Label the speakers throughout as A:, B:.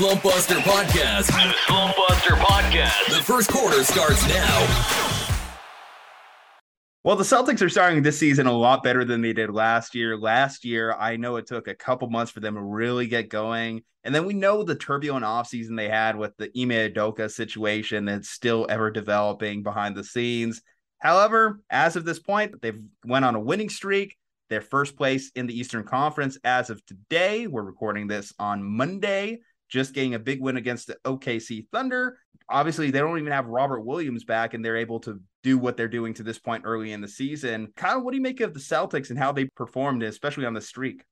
A: Slump Buster Podcast.
B: The Slump Buster Podcast.
A: The first quarter starts now.
C: Well, the Celtics are starting this season a lot better than they did last year. Last year, I know it took a couple months for them to really get going. And then we know the turbulent offseason they had with the Ime Udoka situation that's still ever developing behind the scenes. However, as of this point, they've went on a winning streak. Their first place in the Eastern Conference as of today. We're recording this on Monday, just getting a big win against the OKC Thunder. Obviously, they don't even have Robert Williams back, and they're able to do what they're doing to this point early in the season. Kyle, what do you make of the Celtics and how they performed, especially on the streak?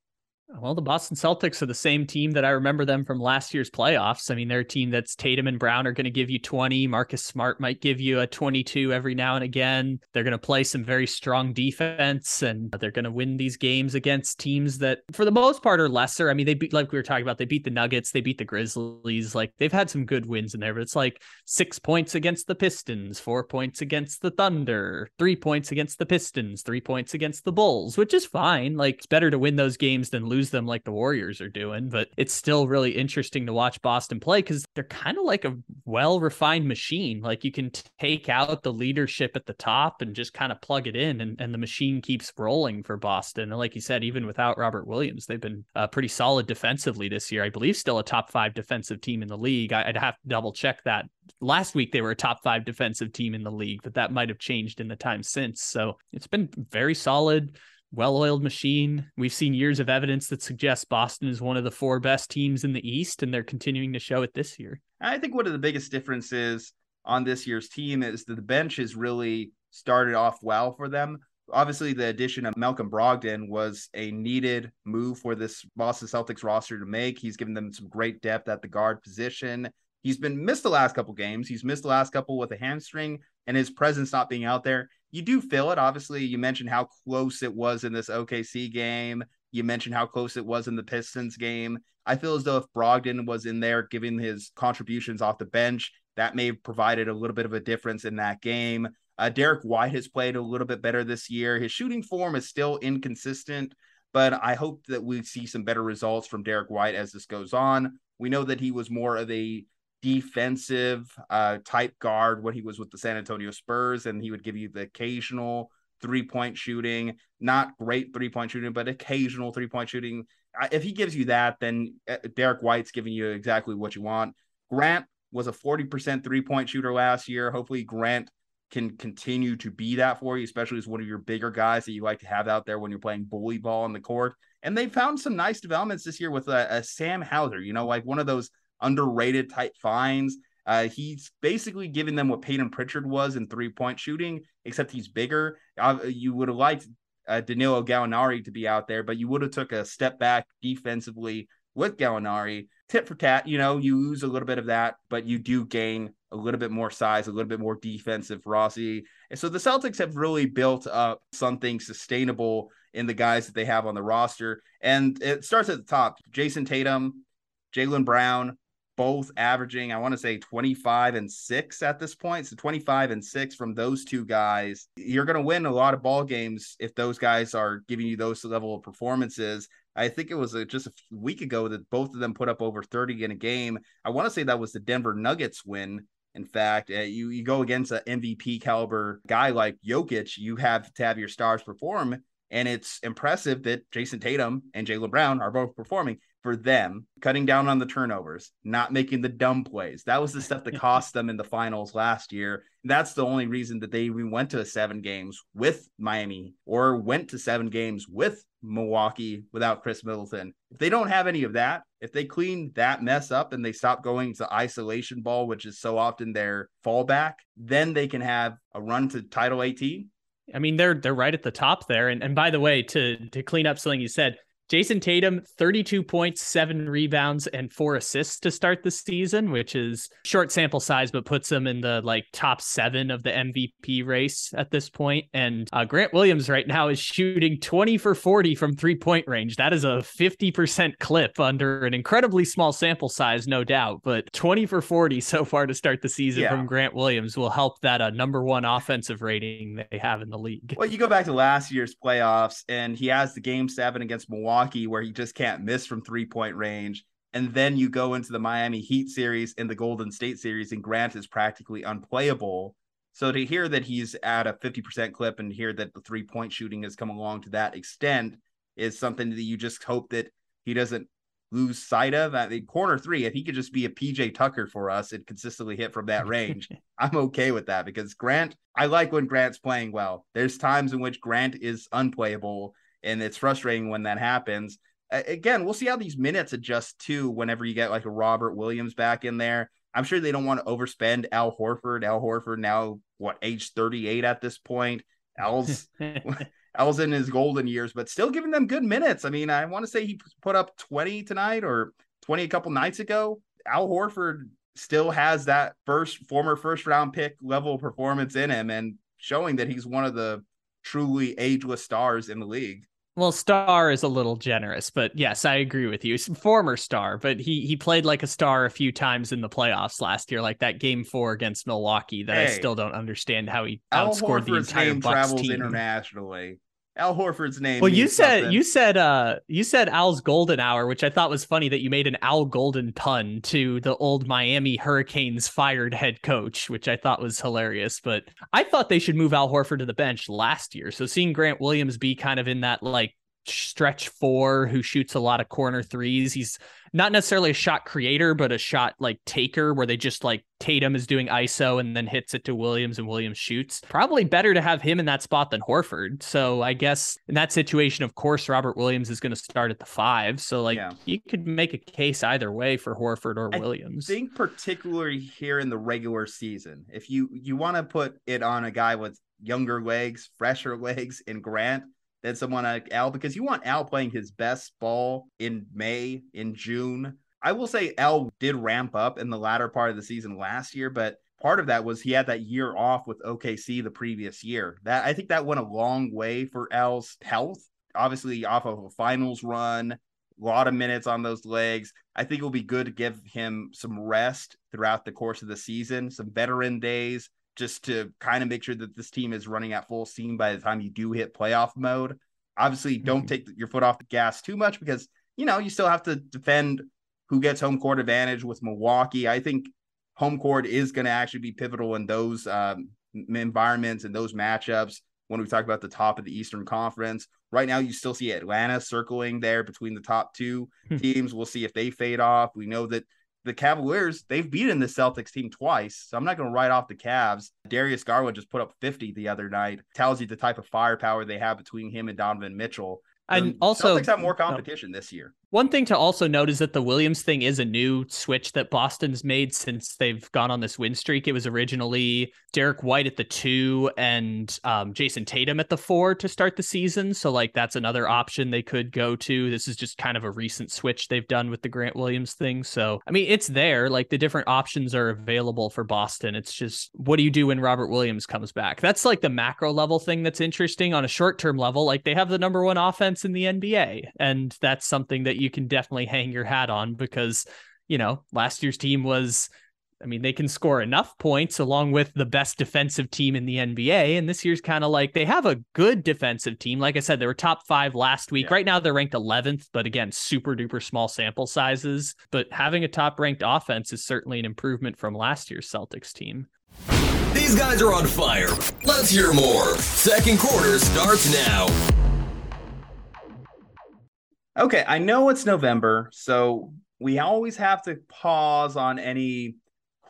D: Well, the Boston Celtics are the same team that I remember them from last year's playoffs. I mean, they're a team that's Tatum and Brown are going to give you 20. Marcus Smart might give you a 22 every now and again. They're going to play some very strong defense and they're going to win these games against teams that, for the most part, are lesser. I mean, they beat, like we were talking about, they beat the Nuggets, they beat the Grizzlies. Like they've had some good wins in there, but it's like six points against the Pistons, four points against the Thunder, three points against the Pistons, three points against the Bulls, which is fine. Like it's better to win those games than lose lose them like the Warriors are doing, but it's still really interesting to watch Boston play because they're kind of like a well refined machine. Like you can take out the leadership at the top and just kind of plug it in, and, and the machine keeps rolling for Boston. And like you said, even without Robert Williams, they've been uh, pretty solid defensively this year. I believe still a top five defensive team in the league. I, I'd have to double check that last week they were a top five defensive team in the league, but that might have changed in the time since. So it's been very solid well-oiled machine. We've seen years of evidence that suggests Boston is one of the four best teams in the East, and they're continuing to show it this year.
C: I think one of the biggest differences on this year's team is that the bench has really started off well for them. Obviously, the addition of Malcolm Brogdon was a needed move for this Boston Celtics roster to make. He's given them some great depth at the guard position. He's been missed the last couple games. He's missed the last couple with a hamstring, and his presence not being out there you do feel it. Obviously, you mentioned how close it was in this OKC game. You mentioned how close it was in the Pistons game. I feel as though if Brogdon was in there giving his contributions off the bench, that may have provided a little bit of a difference in that game. Uh, Derrick White has played a little bit better this year. His shooting form is still inconsistent, but I hope that we see some better results from Derrick White as this goes on. We know that he was more of a defensive uh, type guard when he was with the San Antonio Spurs, and he would give you the occasional three point shooting, not great three point shooting, but occasional three point shooting. If he gives you that, then uh, Derrick White's giving you exactly what you want. Grant was a 40% three point shooter last year. Hopefully, Grant can continue to be that for you, especially as one of your bigger guys that you like to have out there when you're playing bully ball on the court. And they found some nice developments this year with a, a Sam Hauser, you know, like one of those underrated type finds. Uh, he's basically giving them what Payton Pritchard was in three point shooting, except he's bigger. Uh, you would have liked uh, Danilo Gallinari to be out there, but you would have took a step back defensively with Gallinari. Tit for tat, you know, you lose a little bit of that, but you do gain a little bit more size, a little bit more defensive Rossi. And so the Celtics have really built up something sustainable in the guys that they have on the roster. And it starts at the top. Jayson Tatum, Jaylen Brown, both averaging, I want to say 25 and six at this point. So 25 and six from those two guys. You're going to win a lot of ball games if those guys are giving you those level of performances. I think it was a, just a week ago that both of them put up over 30 in a game. I want to say that was the Denver Nuggets win. In fact, uh, you you go against an MVP caliber guy like Jokic, you have to have your stars perform. And it's impressive that Jayson Tatum and Jaylen Brown are both performing for them, cutting down on the turnovers, not making the dumb plays. That was the stuff that cost them in the finals last year. That's the only reason that they even went to seven games with Miami or went to seven games with Milwaukee without Khris Middleton. If they don't have any of that, if they clean that mess up and they stop going to isolation ball, which is so often their fallback, then they can have a run to title 18
D: I mean, they're they're right at the top there. And and by the way, to to clean up something you said, Jayson Tatum, 32 points, seven rebounds, and four assists to start the season, which is short sample size, but puts him in the like top seven of the MVP race at this point. And uh, Grant Williams right now is shooting 20 for 40 from three point range. That is a 50% clip under an incredibly small sample size, no doubt, but 20 for 40 so far to start the season yeah. from Grant Williams will help that uh, number one offensive rating they have in the league.
C: Well, you go back to last year's playoffs, and he has the game seven against Milwaukee Milwaukee where he just can't miss from three point range. And then you go into the Miami Heat series and the Golden State series, and Grant is practically unplayable. So to hear that he's at a 50% clip and hear that the three point shooting has come along to that extent is something that you just hope that he doesn't lose sight of. I mean, corner three, if he could just be a PJ Tucker for us and consistently hit from that range, I'm okay with that because Grant, I like when Grant's playing well. There's times in which Grant is unplayable, and it's frustrating when that happens. Again, we'll see how these minutes adjust too whenever you get like a Robert Williams back in there. I'm sure they don't want to overspend Al Horford. Al Horford now, what, age 38 at this point? Al's Al's in his golden years, but still giving them good minutes. I mean, I want to say he put up 20 tonight or 20 a couple nights ago. Al Horford still has that first former first round pick level performance in him and showing that he's one of the truly ageless stars in the league.
D: Well, star is a little generous, but yes, I agree with you. He's former star, but he he played like a star a few times in the playoffs last year, like that game four against Milwaukee. That hey, I still don't understand how he outscored the entire Bucks team.
C: internationally. Al Horford's name.
D: Well, you said
C: something.
D: you said uh you said Al's golden hour, which I thought was funny that you made an Al Golden pun to the old Miami Hurricanes fired head coach, which I thought was hilarious. But I thought they should move Al Horford to the bench last year. So seeing Grant Williams be kind of in that like stretch four who shoots a lot of corner threes. He's not necessarily a shot creator, but a shot like taker where they just like Tatum is doing ISO and then hits it to Williams and Williams shoots. Probably better to have him in that spot than Horford. So I guess in that situation, of course, Robert Williams is going to start at the five. So like yeah. you could make a case either way for Horford or
C: I
D: Williams.
C: I think particularly here in the regular season, if you you want to put it on a guy with younger legs, fresher legs in Grant, than someone like Al because you want Al playing his best ball in May, in June. I will say Al did ramp up in the latter part of the season last year, but part of that was he had that year off with OKC the previous year. That I think that went a long way for Al's health. Obviously, off of a finals run, a lot of minutes on those legs. I think it will be good to give him some rest throughout the course of the season, some veteran days, just to kind of make sure that this team is running at full steam by the time you do hit playoff mode. Obviously, don't mm-hmm. take your foot off the gas too much because you know you still have to defend who gets home court advantage with Milwaukee. I think home court is going to actually be pivotal in those um, environments and those matchups. When we talk about the top of the Eastern Conference, right now you still see Atlanta circling there between the top two hmm. teams. We'll see if they fade off. We know that the Cavaliers, they've beaten the Celtics team twice. So I'm not going to write off the Cavs. Darius Garland just put up 50 the other night. Tells you the type of firepower they have between him and Donovan Mitchell.
D: And also,
C: Celtics have more competition no. this year.
D: One thing to also note is that the Williams thing is a new switch that Boston's made since they've gone on this win streak. It was originally Derrick White at the two and um, Jayson Tatum at the four to start the season. So, like, that's another option they could go to. This is just kind of a recent switch they've done with the Grant Williams thing. So, I mean, it's there. Like, the different options are available for Boston. It's just what do you do when Robert Williams comes back? That's like the macro level thing that's interesting on a short term level. Like, they have the number one offense in the NBA, and that's something that you can definitely hang your hat on because, you know, last year's team was I mean, they can score enough points along with the best defensive team in the NBA. And this year's kind of like they have a good defensive team. Like I said, they were top five last week. Yeah. Right now, they're ranked 11th, but again, super duper small sample sizes. But having a top ranked offense is certainly an improvement from last year's Celtics team.
A: These guys are on fire. Let's hear more. Second quarter starts now.
C: Okay, I know it's November, so we always have to pause on any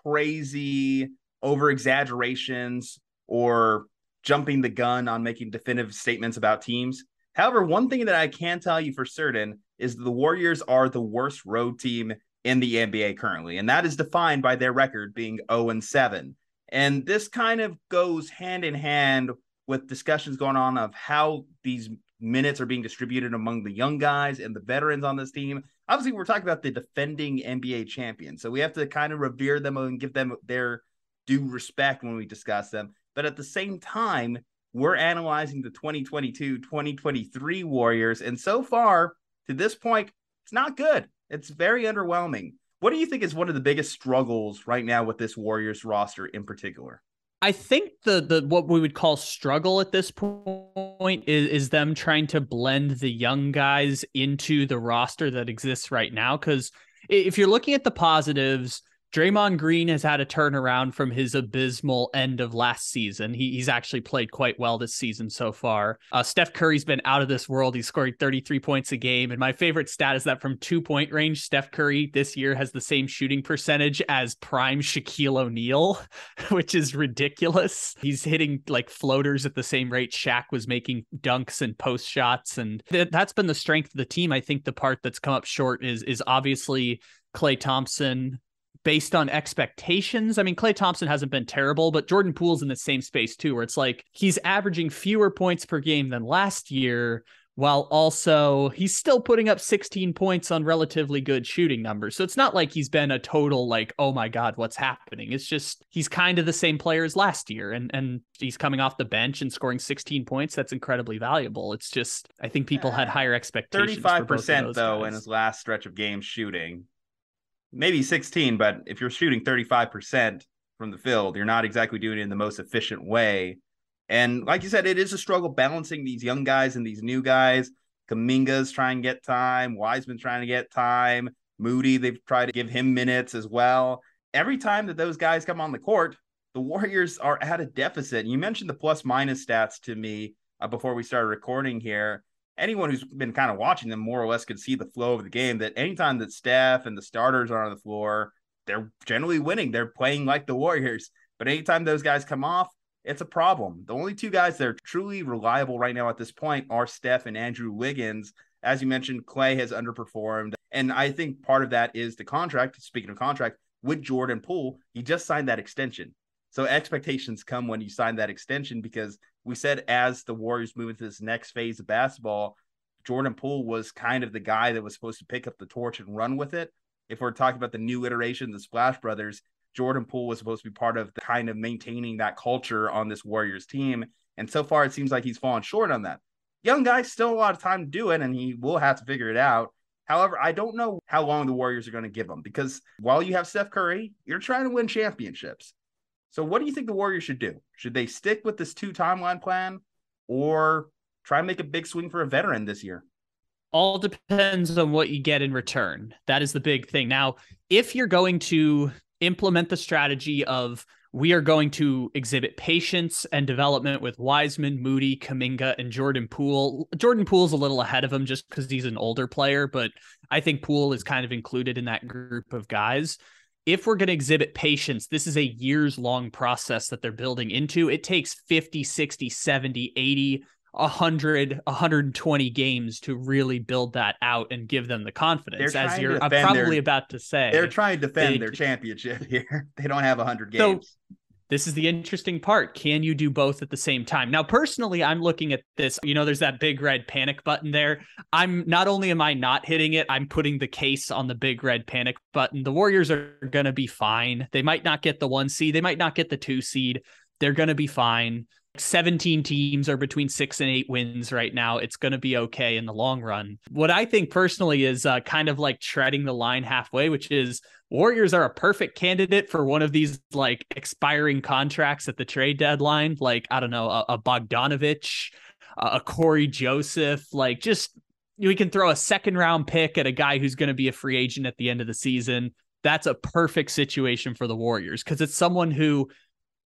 C: crazy over exaggerations or jumping the gun on making definitive statements about teams. However, one thing that I can tell you for certain is the Warriors are the worst road team in the NBA currently, and that is defined by their record being 0 and 7. And this kind of goes hand in hand with discussions going on of how these minutes are being distributed among the young guys and the veterans on this team. Obviously, we're talking about the defending NBA champion, so we have to kind of revere them and give them their due respect when we discuss them. But at the same time, we're analyzing the 2022 2023 Warriors, and so far to this point, it's not good. It's very underwhelming. What do you think is one of the biggest struggles right now with this Warriors roster in particular?
D: I think the the what we would call struggle at this point is is them trying to blend the young guys into the roster that exists right now because if you're looking at the positives, Draymond Green has had a turnaround from his abysmal end of last season. He, he's actually played quite well this season so far. Uh, Steph Curry's been out of this world. He's scoring 33 points a game. And my favorite stat is that from two point range, Steph Curry this year has the same shooting percentage as prime Shaquille O'Neal, which is ridiculous. He's hitting like floaters at the same rate Shaq was making dunks and post shots. And th- that's been the strength of the team. I think the part that's come up short is, is obviously Klay Thompson based on expectations. I mean, Klay Thompson hasn't been terrible, but Jordan Poole's in the same space too, where it's like he's averaging fewer points per game than last year, while also he's still putting up 16 points on relatively good shooting numbers. So it's not like he's been a total like, oh my God, what's happening? It's just he's kind of the same player as last year. And and he's coming off the bench and scoring 16 points. That's incredibly valuable. It's just I think people had uh, higher expectations.
C: 35% though guys. in his last stretch of games shooting maybe 16, but if you're shooting 35% from the field, you're not exactly doing it in the most efficient way. And like you said, it is a struggle balancing these young guys and these new guys. Kuminga's trying to get time, Wiseman's trying to get time, Moody, they've tried to give him minutes as well. Every time that those guys come on the court, the Warriors are at a deficit. You mentioned the plus minus stats to me uh, before we started recording here anyone who's been kind of watching them more or less could see the flow of the game that anytime that Steph and the starters are on the floor, they're generally winning. They're playing like the Warriors. But anytime those guys come off, it's a problem. The only two guys that are truly reliable right now at this point are Steph and Andrew Wiggins. As you mentioned, Klay has underperformed. And I think part of that is the contract. Speaking of contract, with Jordan Poole, he just signed that extension. So expectations come when you sign that extension because we said as the Warriors move into this next phase of basketball, Jordan Poole was kind of the guy that was supposed to pick up the torch and run with it. If we're talking about the new iteration, the Splash Brothers, Jordan Poole was supposed to be part of the kind of maintaining that culture on this Warriors team. And so far, it seems like he's fallen short on that. Young guy, still a lot of time to do it, and he will have to figure it out. However, I don't know how long the Warriors are going to give him because while you have Steph Curry, you're trying to win championships. So, what do you think the Warriors should do? Should they stick with this two timeline plan or try and make a big swing for a veteran this year?
D: All depends on what you get in return. That is the big thing. Now, if you're going to implement the strategy of we are going to exhibit patience and development with Wiseman, Moody, Kuminga, and Jordan Poole. Jordan Poole's a little ahead of him just because he's an older player, but I think Poole is kind of included in that group of guys if we're going to exhibit patience, this is a years long process that they're building into. It takes 50, 60, 70, 80, 100, 120 games to really build that out and give them the confidence. As you're I'm probably
C: their,
D: about to say,
C: they're trying to defend they, their championship here. They don't have 100 games. So,
D: this is the interesting part. Can you do both at the same time? Now, personally, I'm looking at this. You know, there's that big red panic button there. I'm not only am I not hitting it, I'm putting the case on the big red panic button. The Warriors are going to be fine. They might not get the one seed, they might not get the two seed. They're going to be fine. 17 teams are between six and eight wins right now. It's going to be okay in the long run. What I think personally is uh, kind of like treading the line halfway, which is Warriors are a perfect candidate for one of these like expiring contracts at the trade deadline. Like, I don't know, a, a Bogdanovich, a Cory Joseph, like just we can throw a second round pick at a guy who's going to be a free agent at the end of the season. That's a perfect situation for the Warriors because it's someone who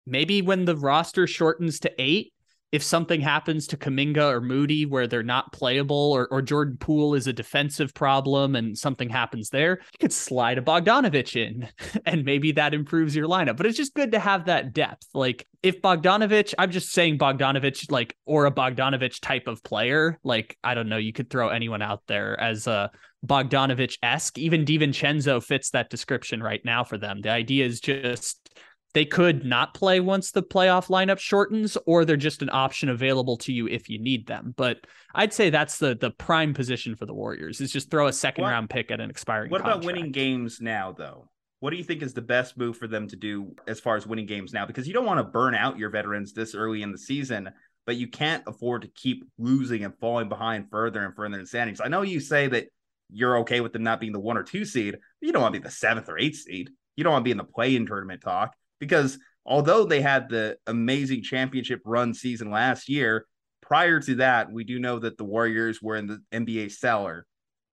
D: maybe when the roster shortens to eight, if something happens to Kuminga or Moody where they're not playable or, or Jordan Poole is a defensive problem and something happens there, you could slide a Bogdanovich in and maybe that improves your lineup. But it's just good to have that depth. Like if Bogdanovich, I'm just saying Bogdanovich, like, or a Bogdanovich type of player, like, I don't know, you could throw anyone out there as a Bogdanovich esque. Even DiVincenzo fits that description right now for them. The idea is just they could not play once the playoff lineup shortens, or they're just an option available to you if you need them. But I'd say that's the the prime position for the Warriors is just throw a second what, round pick at an expiring.
C: What
D: contract.
C: about winning games now, though? What do you think is the best move for them to do as far as winning games now? Because you don't want to burn out your veterans this early in the season, but you can't afford to keep losing and falling behind further and further in standings. I know you say that you're okay with them not being the one or two seed, but you don't want to be the seventh or eighth seed. You don't want to be in the play-in tournament talk because although they had the amazing championship run season last year, prior to that, we do know that the Warriors were in the NBA cellar.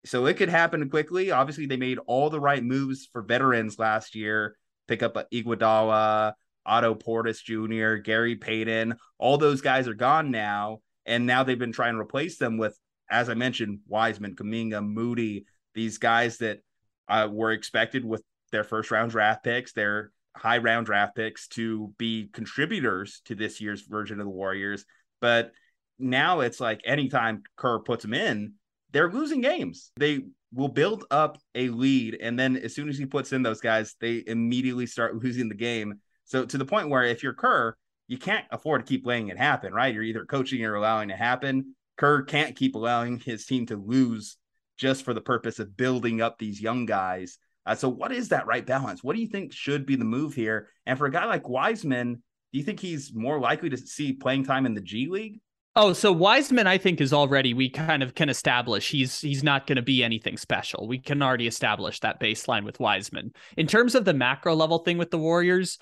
C: So it could happen quickly. Obviously, they made all the right moves for veterans last year. Pick up Iguodala, Otto Portis Jr., Gary Payton. All those guys are gone now. And now they've been trying to replace them with, as I mentioned, Wiseman, Kuminga, Moody, these guys that uh, were expected with their first round draft picks, their high round draft picks to be contributors to this year's version of the Warriors. But now it's like anytime Kerr puts them in, they're losing games. They will build up a lead. And then as soon as he puts in those guys, they immediately start losing the game. So to the point where if you're Kerr, you can't afford to keep letting it happen, right? You're either coaching or allowing it happen. Kerr can't keep allowing his team to lose just for the purpose of building up these young guys. Uh, so, what is that right balance? What do you think should be the move here? And for a guy like Wiseman, do you think he's more likely to see playing time in the G League?
D: Oh, so Wiseman, I think, is already we kind of can establish he's he's not going to be anything special. We can already establish that baseline with Wiseman. In terms of the macro level thing with the Warriors,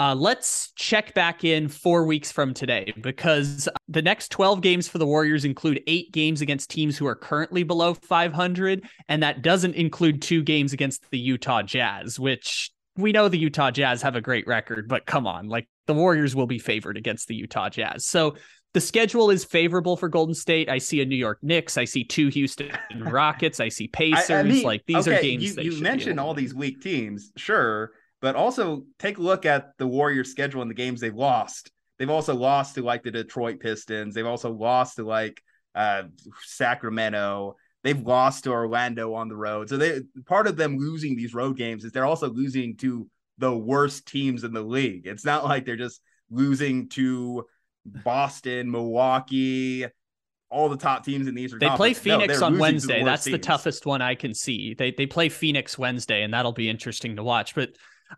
D: uh, let's check back in four weeks from today because the next 12 games for the Warriors include eight games against teams who are currently below 500. And that doesn't include two games against the Utah Jazz, which we know the Utah Jazz have a great record, but come on, like the Warriors will be favored against the Utah Jazz. So the schedule is favorable for Golden State. I see a New York Knicks. I see two Houston Rockets. I see Pacers. I, I mean, like these okay, are games.
C: You, you mentioned all these weak teams, sure, but also take a look at the Warriors' schedule and the games they've lost. They've also lost to like the Detroit Pistons. They've also lost to like uh, Sacramento. They've lost to Orlando on the road. So they part of them losing these road games is they're also losing to the worst teams in the league. It's not like they're just losing to Boston, Milwaukee, all the top teams in the Eastern.
D: They
C: Conference.
D: play Phoenix no, on Wednesday. The That's teams. the toughest one I can see. They they play Phoenix Wednesday, and that'll be interesting to watch. But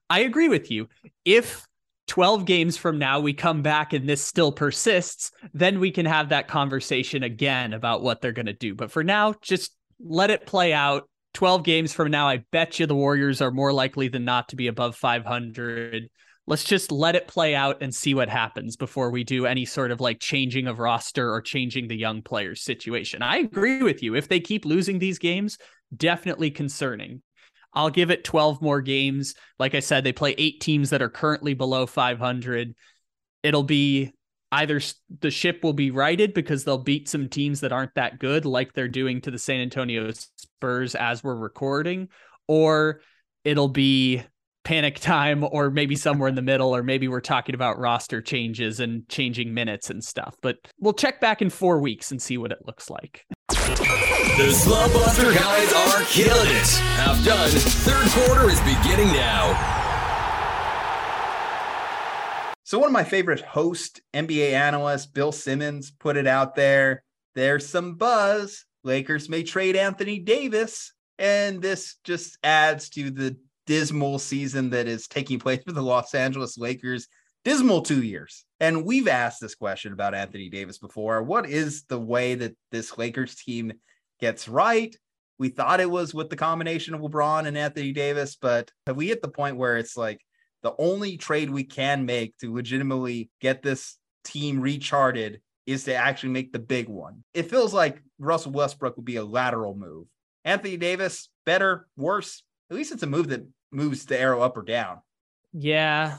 D: I agree with you. If 12 games from now we come back and this still persists, then we can have that conversation again about what they're going to do. But for now, just let it play out. 12 games from now, I bet you the Warriors are more likely than not to be above 500. Let's just let it play out and see what happens before we do any sort of like changing of roster or changing the young players situation. I agree with you. If they keep losing these games, definitely concerning. I'll give it 12 more games. Like I said, they play eight teams that are currently below 500. It'll be either the ship will be righted because they'll beat some teams that aren't that good, like they're doing to the San Antonio Spurs as we're recording, or it'll be panic time, or maybe somewhere in the middle, or maybe we're talking about roster changes and changing minutes and stuff. But we'll check back in four weeks and see what it looks like.
A: The Slump Buster guys are killing it. Half done. Third quarter is beginning now.
C: So one of my favorite host NBA analysts, Bill Simmons, put it out there. There's some buzz. Lakers may trade Anthony Davis, and this just adds to the dismal season that is taking place for the Los Angeles Lakers. Dismal two years. And we've asked this question about Anthony Davis before. What is the way that this Lakers team gets right. We thought it was with the combination of LeBron and Anthony Davis, but have we hit the point where it's like the only trade we can make to legitimately get this team recharted is to actually make the big one? It feels like Russell Westbrook would be a lateral move. Anthony Davis, better, worse? At least it's a move that moves the arrow up or down.
D: Yeah,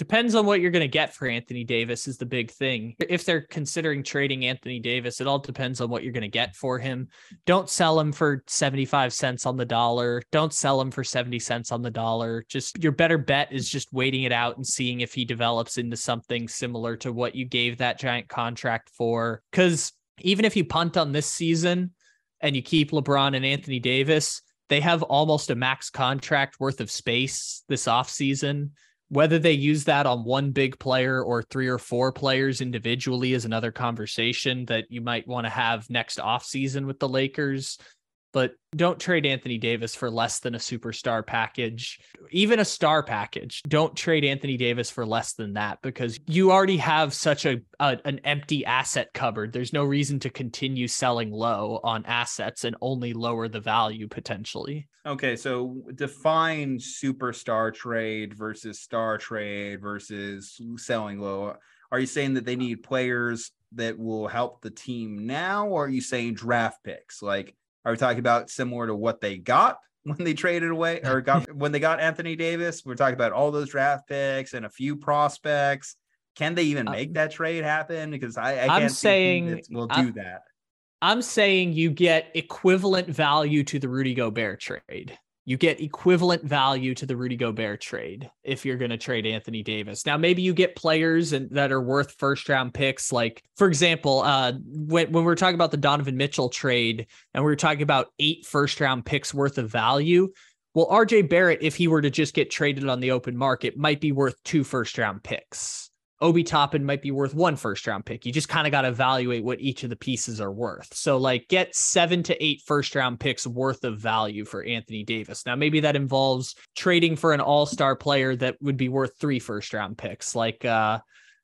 D: depends on what you're going to get for Anthony Davis is the big thing. If they're considering trading Anthony Davis, it all depends on what you're going to get for him. Don't sell him for 75 cents on the dollar. Don't sell him for 70 cents on the dollar. Just your better bet is just waiting it out and seeing if he develops into something similar to what you gave that giant contract for. Cuz even if you punt on this season and you keep LeBron and Anthony Davis, they have almost a max contract worth of space this offseason whether they use that on one big player or three or four players individually is another conversation that you might want to have next offseason with the Lakers but don't trade Anthony Davis for less than a superstar package, even a star package. Don't trade Anthony Davis for less than that because you already have such a, a, an empty asset cupboard. There's no reason to continue selling low on assets and only lower the value potentially.
C: Okay, so define superstar trade versus star trade versus selling low. Are you saying that they need players that will help the team now or are you saying draft picks like Are we talking about similar to what they got when they traded away or got when they got Anthony Davis? We're talking about all those draft picks and a few prospects. Can they even
D: Uh,
C: make that trade happen? Because I, I
D: I'm
C: can't
D: saying-
C: we'll do
D: I'm-
C: that.
D: I'm saying you get equivalent value to the Rudy Gobert trade. You get equivalent value to the Rudy Gobert trade if you're going to trade Anthony Davis. Now, maybe you get players and that are worth first round picks. Like, for example, uh, when, when we were talking about the Donovan Mitchell trade and we were talking about eight first round picks worth of value. Well, RJ Barrett, if he were to just get traded on the open market, might be worth two first round picks. Obi Toppin might be worth one first round pick. You just kind of got to evaluate what each of the pieces are worth. So, like, get seven to eight first round picks worth of value for Anthony Davis. Now, maybe that involves trading for an all star player that would be worth three first round picks. Like, uh,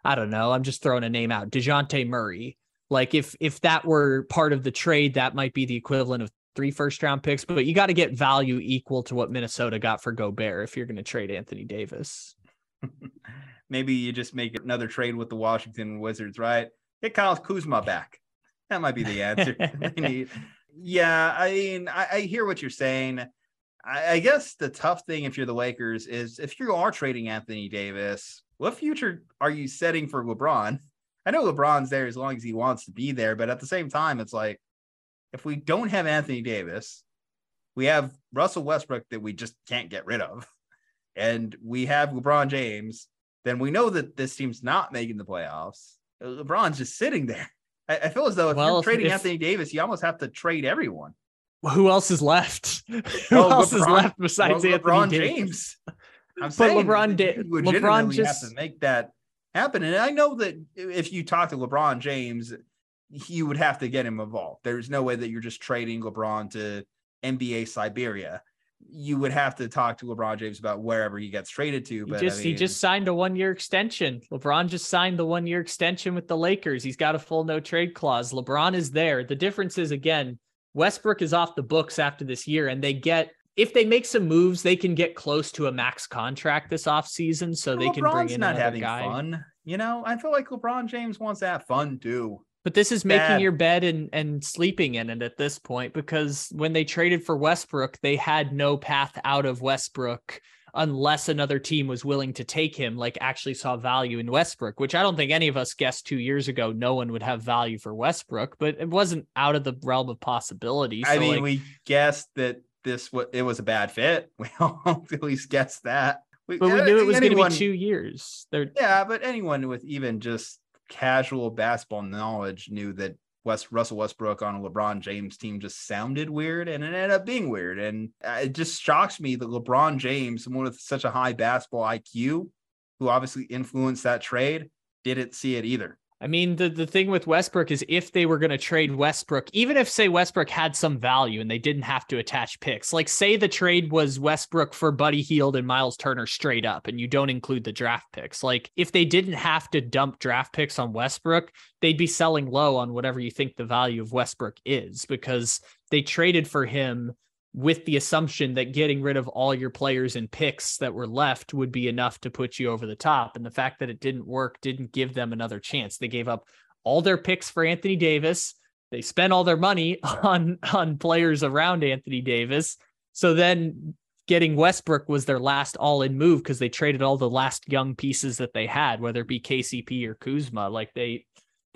D: I don't know. I'm just throwing a name out. Dejounte Murray. Like, if if that were part of the trade, that might be the equivalent of three first round picks, but you got to get value equal to what Minnesota got for Gobert if you're going to trade Anthony Davis.
C: Maybe you just make another trade with the Washington Wizards, right? Get Kyle Kuzma back. That might be the answer they need. Yeah, I mean, I, I hear what you're saying. I, I guess the tough thing if you're the Lakers is if you are trading Anthony Davis, what future are you setting for LeBron? I know LeBron's there as long as he wants to be there, but at the same time, it's like if we don't have Anthony Davis, we have Russell Westbrook that we just can't get rid of, and we have LeBron James, then we know that this team's not making the playoffs. Uh, LeBron's just sitting there. I, I feel as though if
D: Well,
C: you're trading
D: if-
C: Anthony Davis, you almost have to trade everyone.
D: Who else is left? Who
C: Well,
D: else is left besides
C: well,
D: Anthony
C: LeBron
D: Davis?
C: James. I'm
D: But
C: saying
D: LeBron
C: did.
D: LeBron just-
C: have to make that happen. And I know that if you talk to LeBron James, you would have to get him involved. There's no way that you're just trading LeBron to NBA Siberia. You would have to talk to LeBron James about wherever he gets traded to.
D: He
C: But
D: just
C: I
D: he just signed a one year extension. LeBron just signed the one year extension with the Lakers. He's got a full no trade clause. LeBron is there. The difference is again, Westbrook is off the books after this year, and they get if they make some moves, they can get close to a max contract this offseason. So they can bring
C: LeBron's
D: in
C: not
D: another
C: having
D: guy.
C: fun. You know, I feel like LeBron James wants to have fun too.
D: But this is making
C: Bad.
D: your bed and and sleeping in it at this point because when they traded for Westbrook, they had no path out of Westbrook unless another team was willing to take him, like actually saw value in Westbrook, which I don't think any of us guessed two years ago no one would have value for Westbrook, but it wasn't out of the realm of possibility.
C: I mean,
D: like,
C: we guessed that this was it was a bad fit. We all at least guessed that. We,
D: but we
C: uh,
D: knew it was going to be two years. They're
C: Yeah, but anyone with even just casual basketball knowledge knew that West Russell Westbrook on a LeBron James team just sounded weird, and it ended up being weird. And uh, it just shocks me that LeBron James, someone with such a high basketball IQ, who obviously influenced that trade, didn't see it either.
D: I mean, the, the thing with Westbrook is if they were going to trade Westbrook, even if, say, Westbrook had some value and they didn't have to attach picks, like, say, the trade was Westbrook for Buddy Hield and Myles Turner straight up, and you don't include the draft picks. Like, if they didn't have to dump draft picks on Westbrook, they'd be selling low on whatever you think the value of Westbrook is because they traded for him with the assumption that getting rid of all your players and picks that were left would be enough to put you over the top. And the fact that it didn't work didn't give them another chance. They gave up all their picks for Anthony Davis. They spent all their money on on players around Anthony Davis. So then getting Westbrook was their last all-in move because they traded all the last young pieces that they had, whether it be KCP or Kuzma. Like they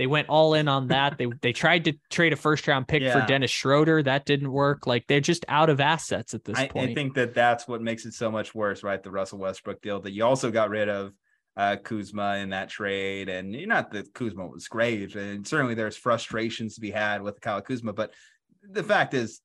D: they went all in on that. They they tried to trade a first round pick for Dennis Schroeder. That didn't work. Like they're just out of assets at this
C: I,
D: point.
C: I think that that's what makes it so much worse, right? The Russell Westbrook deal that you also got rid of uh, Kuzma in that trade, and not that Kuzma was great, and certainly there's frustrations to be had with Kyle Kuzma, but the fact is,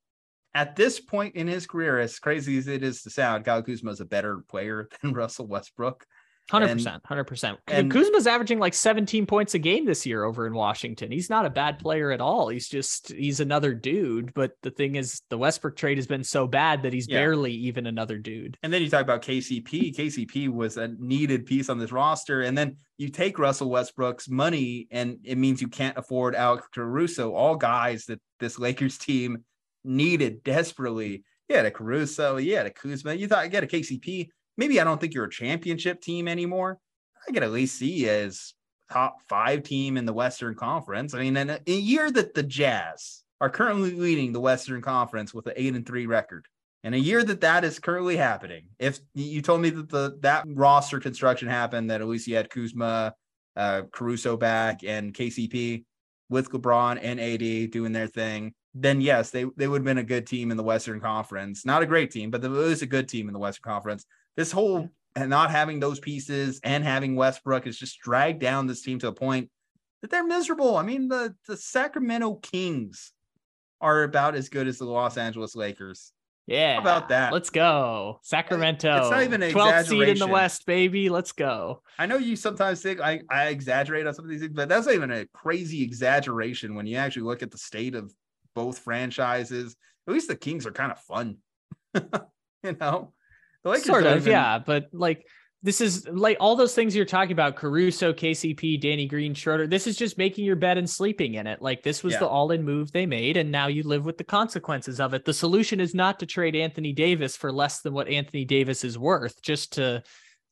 C: at this point in his career, as crazy as it is to sound, Kyle Kuzma is a better player than Russell Westbrook.
D: Hundred percent, hundred percent. Kuzma's averaging like 17 points a game this year over in Washington. He's not a bad player at all. He's just he's another dude. But the thing is, the Westbrook trade has been so bad that he's
C: Yeah.
D: barely even another dude.
C: And then you talk about KCP. KCP was a needed piece on this roster. And then you take Russell Westbrook's money, and it means you can't afford Alex Caruso, all guys that this Lakers team needed desperately. You had a Caruso, you had a Kuzma, you thought you get a KCP. Maybe I don't think you're a championship team anymore. I could at least see you as top five team in the Western Conference. I mean, in a, a year that the Jazz are currently leading the Western Conference with an eight and three record. In a year that that is currently happening, if you told me that the that roster construction happened, that at least you had Kuzma, uh, Caruso back, and KCP with LeBron and AD doing their thing, then yes, they they would have been a good team in the Western Conference. Not a great team, but it was a good team in the Western Conference. This whole and not having those pieces and having Westbrook has just dragged down this team to a point that they're miserable. I mean, the the Sacramento Kings are about as good as the Los Angeles Lakers.
D: Yeah.
C: How about that?
D: Let's go. Sacramento.
C: It's not even an
D: 12th seed in the. West, baby. Let's go.
C: I know you sometimes think I, I exaggerate on some of these things, but that's not even a crazy exaggeration when you actually look at the state of both franchises. At least the Kings are kind of fun. you know? Lakers
D: sort of,
C: even-
D: yeah. But like this is like all those things you're talking about Caruso, KCP, Danny Green, Schroeder. This is just making your bed and sleeping in it. Like this was
C: Yeah.
D: the all in move they made, and now you live with the consequences of it. The solution is not to trade Anthony Davis for less than what Anthony Davis is worth, just to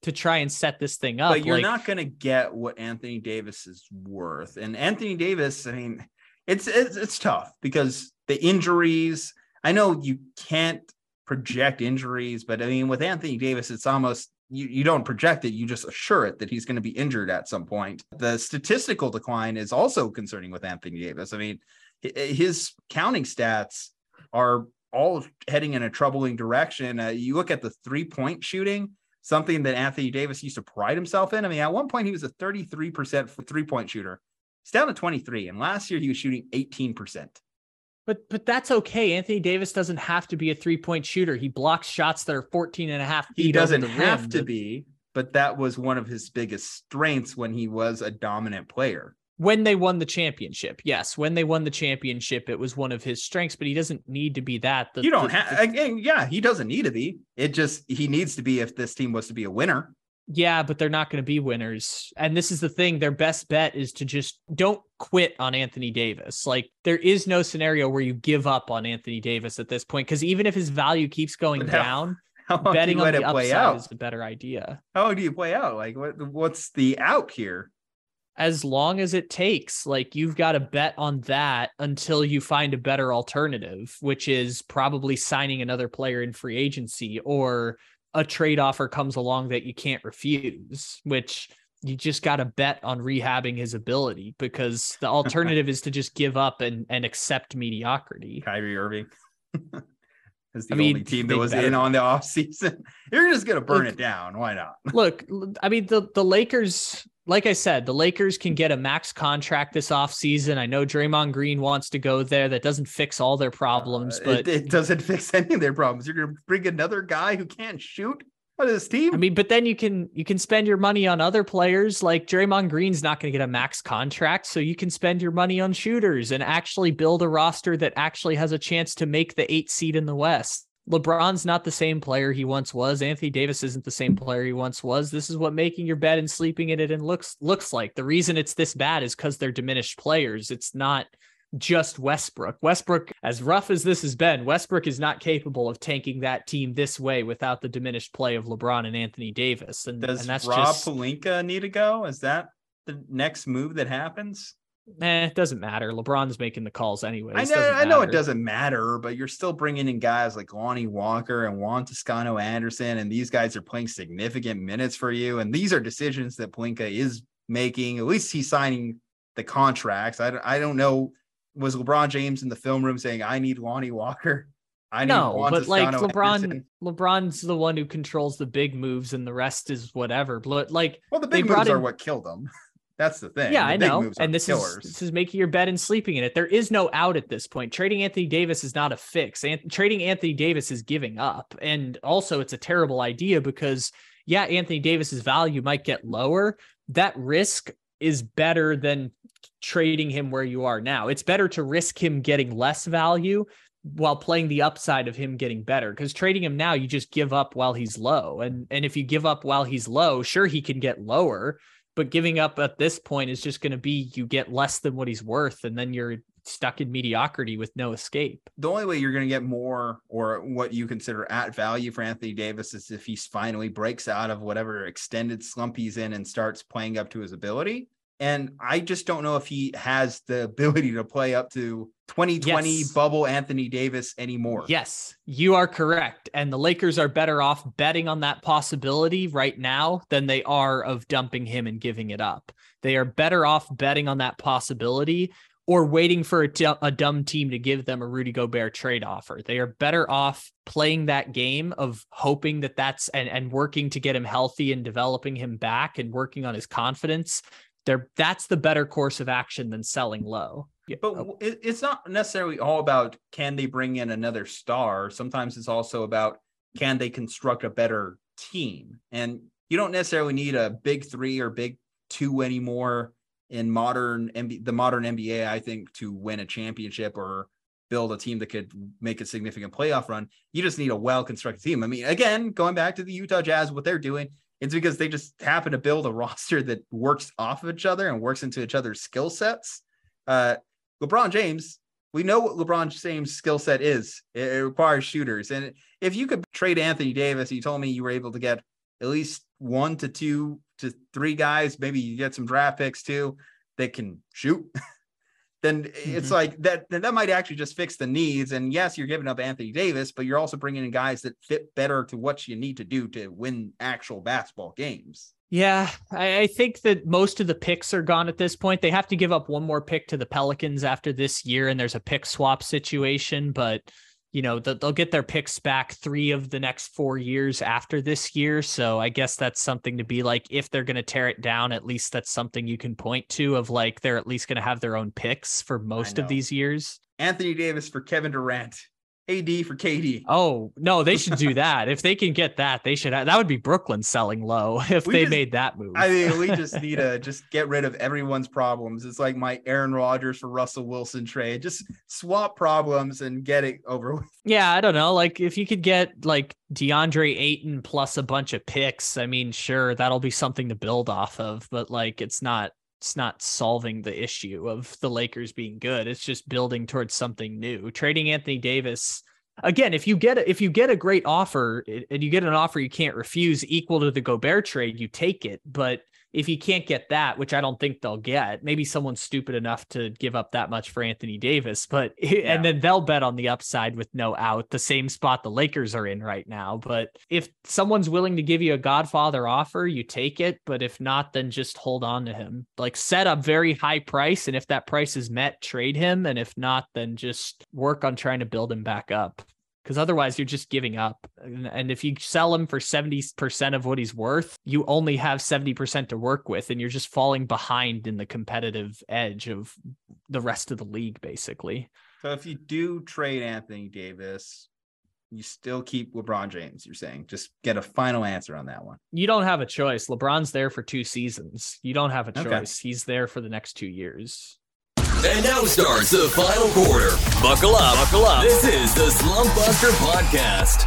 D: to try and set this thing up.
C: but you're
D: Like,
C: not going to get what Anthony Davis is worth. And Anthony Davis, I mean, it's, it's it's tough because the injuries. I know you can't project injuries, but I mean, with Anthony Davis, it's almost you, you don't project it, you just assure it that he's going to be injured at some point. The statistical decline is also concerning with Anthony Davis. I mean, his counting stats are all heading in a troubling direction. Uh, you look at the three point shooting, something that Anthony Davis used to pride himself in. I mean, at one point he was a 33% three point shooter. He's down to 23, and last year he was shooting 18%.
D: But but that's okay. Anthony Davis doesn't have to be a three point shooter. He blocks shots that are 14 and a half feet.
C: He doesn't have
D: rim.
C: to be, but that was one of his biggest strengths when he was a dominant player.
D: when they won the championship. Yes, when they won the championship, it was one of his strengths, but he doesn't need to be that. The-
C: you don't have, yeah, he doesn't need to be. It just, he needs to be if this team was to be a winner.
D: Yeah, but they're not going to be winners. And this is the thing: their best bet is to just don't quit on Anthony Davis. Like there is no scenario where you give up on Anthony Davis at this point, because even if his value keeps going
C: how-
D: down,
C: How
D: betting
C: do
D: on the upside
C: out?
D: is a better idea.
C: How do you play out? Like, what, what's the out here?
D: as long as it takes. Like you've got to bet on that until you find a better alternative, which is probably signing another player in free agency or a trade offer comes along that you can't refuse, which you just got to bet on rehabbing his ability because the alternative is to just give up and, and accept mediocrity.
C: Kyrie Irving is the
D: I mean,
C: only team that was
D: better-
C: in on the offseason. You're just going to burn
D: Look-
C: it down. Why not?
D: Look, I mean, the, the Lakers, like I said, the Lakers can get a max contract this offseason. I know Draymond Green wants to go there. That doesn't fix all their problems,
C: Uh,
D: but
C: it, it doesn't fix any of their problems. You're going to bring another guy who can't shoot on this team.
D: I mean, but then you can you can spend your money on other players. Like Draymond Green's not going to get a max contract, so you can spend your money on shooters and actually build a roster that actually has a chance to make the eight seed in the West. LeBron's not the same player he once was. Anthony Davis isn't the same player he once was. This is what making your bed and sleeping in it and looks looks like. The reason it's this bad is because they're diminished players. It's not just Westbrook. Westbrook, as rough as this has been, Westbrook is not capable of tanking that team this way without the diminished play of LeBron and Anthony Davis. And,
C: Does
D: and that's
C: Rob
D: just
C: Pelinka need to go? Is that the next move that happens?
D: Eh, it doesn't matter. LeBron's making the calls anyway.
C: I know, I know it doesn't matter, but you're still bringing in guys like Lonnie Walker and Juan Toscano Anderson, and these guys are playing significant minutes for you. And these are decisions that Pelinka is making. At least he's signing the contracts. I, don't- I don't know. Was LeBron James in the film room saying, "I need Lonnie Walker"? I need
D: No,
C: Juan
D: but like LeBron,
C: Anderson."
D: LeBron's the one who controls the big moves, and the rest is whatever. But like,
C: Well, the big moves are
D: in-
C: what killed them. That's the thing.
D: Yeah,
C: The
D: I know. And this
C: killers.
D: is this is making your bed and sleeping in it. There is no out at this point. Trading Anthony Davis is not a fix. An- trading Anthony Davis is giving up. And also it's a terrible idea because yeah, Anthony Davis's value might get lower. That risk is better than trading him where you are now. It's better to risk him getting less value while playing the upside of him getting better because trading him now you just give up while he's low and and if you give up while he's low sure he can get lower but giving up at this point is just going to be you get less than what he's worth and then you're stuck in mediocrity with no escape
C: the only way you're going to get more or what you consider at value for Anthony Davis is if he finally breaks out of whatever extended slump he's in and starts playing up to his ability. And I just don't know if he has the ability to play up to 2020
D: Yes.
C: bubble Anthony Davis anymore.
D: Yes, you are correct. And the Lakers are better off betting on that possibility right now than they are of dumping him and giving it up. They are better off betting on that possibility or waiting for a, dumb team to give them a Rudy Gobert trade offer. They are better off playing that game of hoping that that's and, and working to get him healthy and developing him back and working on his confidence. They're, that's the better course of action than selling low.
C: But w- it, it's not necessarily all about can they bring in another star. Sometimes it's also about can they construct a better team. And you don't necessarily need a big three or big two anymore in modern NBA, the modern NBA. I think to win a championship or build a team that could make a significant playoff run, you just need a well constructed team. I mean, again, going back to the Utah Jazz, what they're doing. It's because they just happen to build a roster that works off of each other and works into each other's skill sets. Uh, LeBron James, we know what LeBron James' skill set is. It, it requires shooters. And if you could trade Anthony Davis, you told me you were able to get at least one to two to three guys, maybe you get some draft picks too that can shoot. then it's
D: Mhm.
C: like that then that might actually just fix the needs and yes you're giving up Anthony Davis but you're also bringing in guys that fit better to what you need to do to win actual basketball games
D: Yeah, I, I think that most of the picks are gone at this point. They have to give up one more pick to the Pelicans after this year, and there's a pick swap situation. But you know they'll get their picks back three of the next four years after this year. So I guess that's something to be like. If they're going to tear it down, at least that's something you can point to of like they're at least going to have their own picks for most of these years.
C: Anthony Davis for Kevin Durant AD for KD
D: Oh no, they should do that. if they can get that, they should. Have, that would be Brooklyn selling low if
C: We
D: they
C: just-
D: made that move.
C: I mean, we just need to just get rid of everyone's problems. It's like my Aaron Rodgers for Russell Wilson trade. Just swap problems and get it over with.
D: Yeah, I don't know. Like if you could get like DeAndre Ayton plus a bunch of picks, I mean, sure, that'll be something to build off of, but like it's not it's not solving the issue of the Lakers being good. It's just building towards something new. Trading Anthony Davis again, if you get a, if you get a great offer and you get an offer you can't refuse equal to the Gobert trade, you take it. But if you can't get that, which I don't think they'll get, maybe someone's stupid enough to give up that much for Anthony Davis, but
C: Yeah.
D: and then they'll bet on the upside with no out, the same spot the Lakers are in right now. But if someone's willing to give you a Godfather offer, you take it. But if not, then just hold on to him. Like set a very high price, and if that price is met, trade him. And if not, then just work on trying to build him back up because otherwise you're just giving up. And, if you sell him for 70% of what he's worth, you only have 70% to work with, and you're just falling behind in the competitive edge of the rest of the league, basically.
C: So if you do trade Anthony Davis, you still keep LeBron James, you're saying. Just get a final answer on that one.
D: You don't have a choice. LeBron's there for two seasons. You don't have a
C: Okay.
D: choice. He's there for the next two years.
A: And now starts the final quarter. Buckle up. Buckle up. This is the Slump Buster Podcast.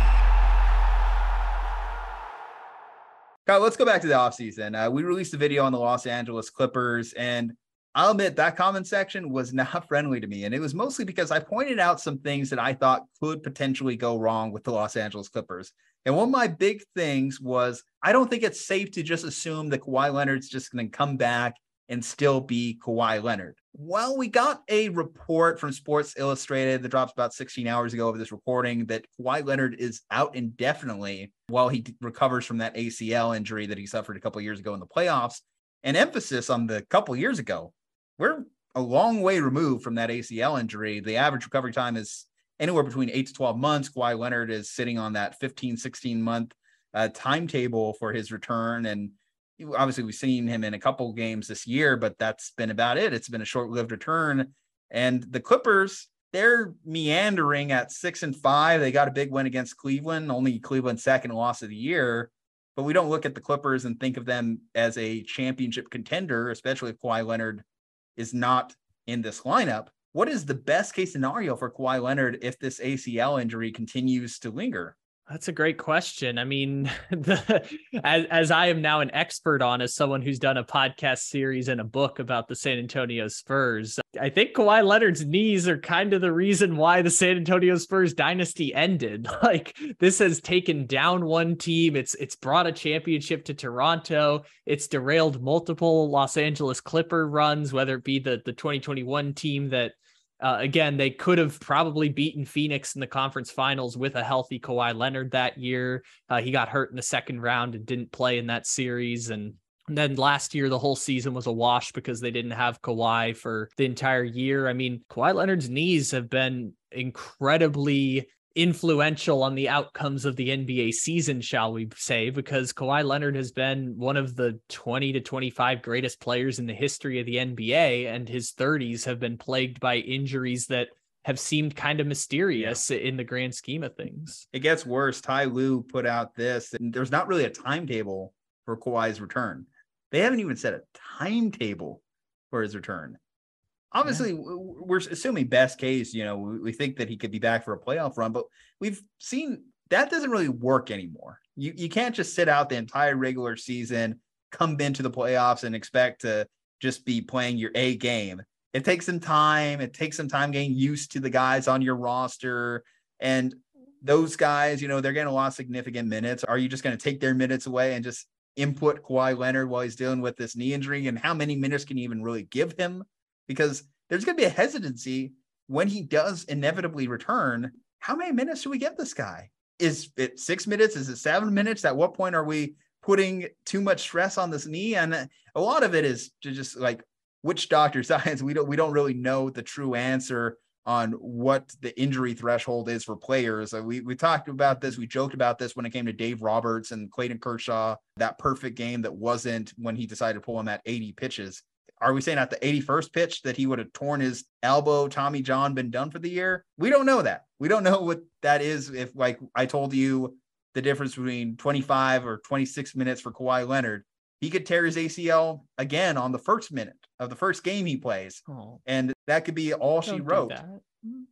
C: Kyle, let's go back to the offseason. Uh, we released a video on the Los Angeles Clippers, and I'll admit that comment section was not friendly to me. And it was mostly because I pointed out some things that I thought could potentially go wrong with the Los Angeles Clippers. And one of my big things was I don't think it's safe to just assume that Kawhi Leonard's just going to come back and still be Kawhi Leonard. Well, we got a report from Sports Illustrated that drops about 16 hours ago of this reporting that Kawhi Leonard is out indefinitely while he recovers from that ACL injury that he suffered a couple years ago in the playoffs. An emphasis on the couple years ago. We're a long way removed from that ACL injury. The average recovery time is anywhere between 8 to 12 months. Kawhi Leonard is sitting on that 15, 16 month uh, timetable for his return and obviously we've seen him in a couple games this year, but that's been about it. It's been a short-lived return. And the Clippers, they're meandering at six and five. They got a big win against Cleveland, only Cleveland's second loss of the year. But we don't look at the Clippers and think of them as a championship contender, especially if Kawhi Leonard is not in this lineup. What is the best case scenario for Kawhi Leonard if this ACL injury continues to linger?
D: That's a great question. I mean, the as as I am now an expert on as someone who's done a podcast series and a book about the San Antonio Spurs, I think Kawhi Leonard's knees are kind of the reason why the San Antonio Spurs dynasty ended. Like this has taken down one team. It's it's brought a championship to Toronto. It's derailed multiple Los Angeles Clipper runs, whether it be the the 2021 team that uh, again, they could have probably beaten Phoenix in the conference finals with a healthy Kawhi Leonard that year. Uh, he got hurt in the second round and didn't play in that series. And, then last year, the whole season was a wash because they didn't have Kawhi for the entire year. I mean, Kawhi Leonard's knees have been incredibly influential on the outcomes of the NBA season, shall we say, because Kawhi Leonard has been one of the 20 to 25 greatest players in the history of the NBA, and his 30s have been plagued by injuries that have seemed kind of mysterious yeah. in the grand scheme of things.
C: It gets worse. Ty Lue put out this, and there's not really a timetable for Kawhi's return. They haven't even set a timetable for his return obviously yeah. we're assuming best case you know we, think that he could be back for a playoff run but we've seen that doesn't really work anymore. You you can't just sit out the entire regular season come into the playoffs and expect to just be playing your a game. It takes some time it takes some time getting used to the guys on your roster and those guys you know they're getting a lot of significant minutes. Are you just going to take their minutes away and just input Kawhi Leonard while he's dealing with this knee injury? And how many minutes can you even really give him because there's going to be a hesitancy when he does inevitably return. How many minutes do we get this guy? Is it six minutes? Is it seven minutes? At what point are we putting too much stress on this knee? And a lot of it is to just like witch doctor science. We don't we don't really know the true answer on what the injury threshold is for players. Uh, we we talked about this, we joked about this when it came to Dave Roberts and Clayton Kershaw, that perfect game that wasn't when he decided to pull him at 80 pitches are we saying at the 81st pitch that he would have torn his elbow, Tommy John, been done for the year? We don't know that. We don't know what that is. If, like I told you, the difference between 25 or 26 minutes for Kawhi Leonard, he could tear his ACL again on the first minute of the first game he plays. Oh. And that could be all don't she wrote.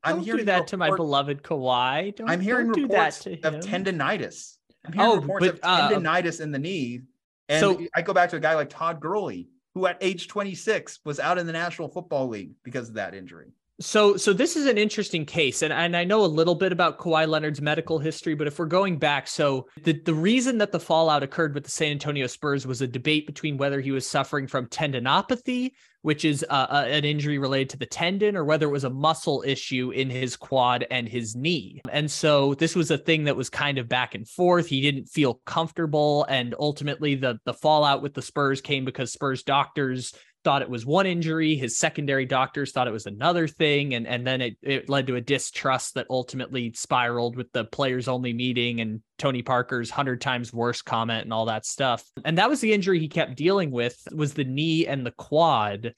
D: I'm hearing do that report, to my beloved Kawhi.
C: Don't, I'm hearing don't reports of tendonitis. I'm hearing oh, reports but, of uh, tendonitis uh, in the knee. And so, I go back to a guy like Todd Gurley, who at age 26 was out in the National Football League because of that injury.
D: So, so this is an interesting case, and, and I know a little bit about Kawhi Leonard's medical history, but if we're going back, so the, the reason that the fallout occurred with the San Antonio Spurs was a debate between whether he was suffering from tendinopathy, which is uh, uh, an injury related to the tendon, or whether it was a muscle issue in his quad and his knee. And so this was a thing that was kind of back and forth. He didn't feel comfortable, and ultimately the the fallout with the Spurs came because Spurs doctors thought it was one injury. His secondary doctors thought it was another thing. And, and then it, it led to a distrust that ultimately spiraled with the players only meeting and Tony Parker's 100 times worse comment and all that stuff. And that was the injury he kept dealing with was the knee and the quad.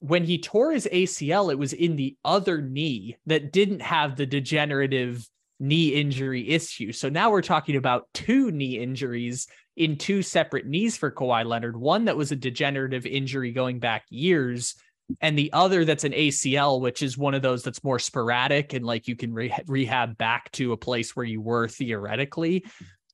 D: When he tore his ACL, it was in the other knee that didn't have the degenerative knee injury issue. So now we're talking about two knee injuries in two separate knees for Kawhi Leonard, one that was a degenerative injury going back years, and the other that's an ACL, which is one of those that's more sporadic and like you can re- rehab back to a place where you were theoretically.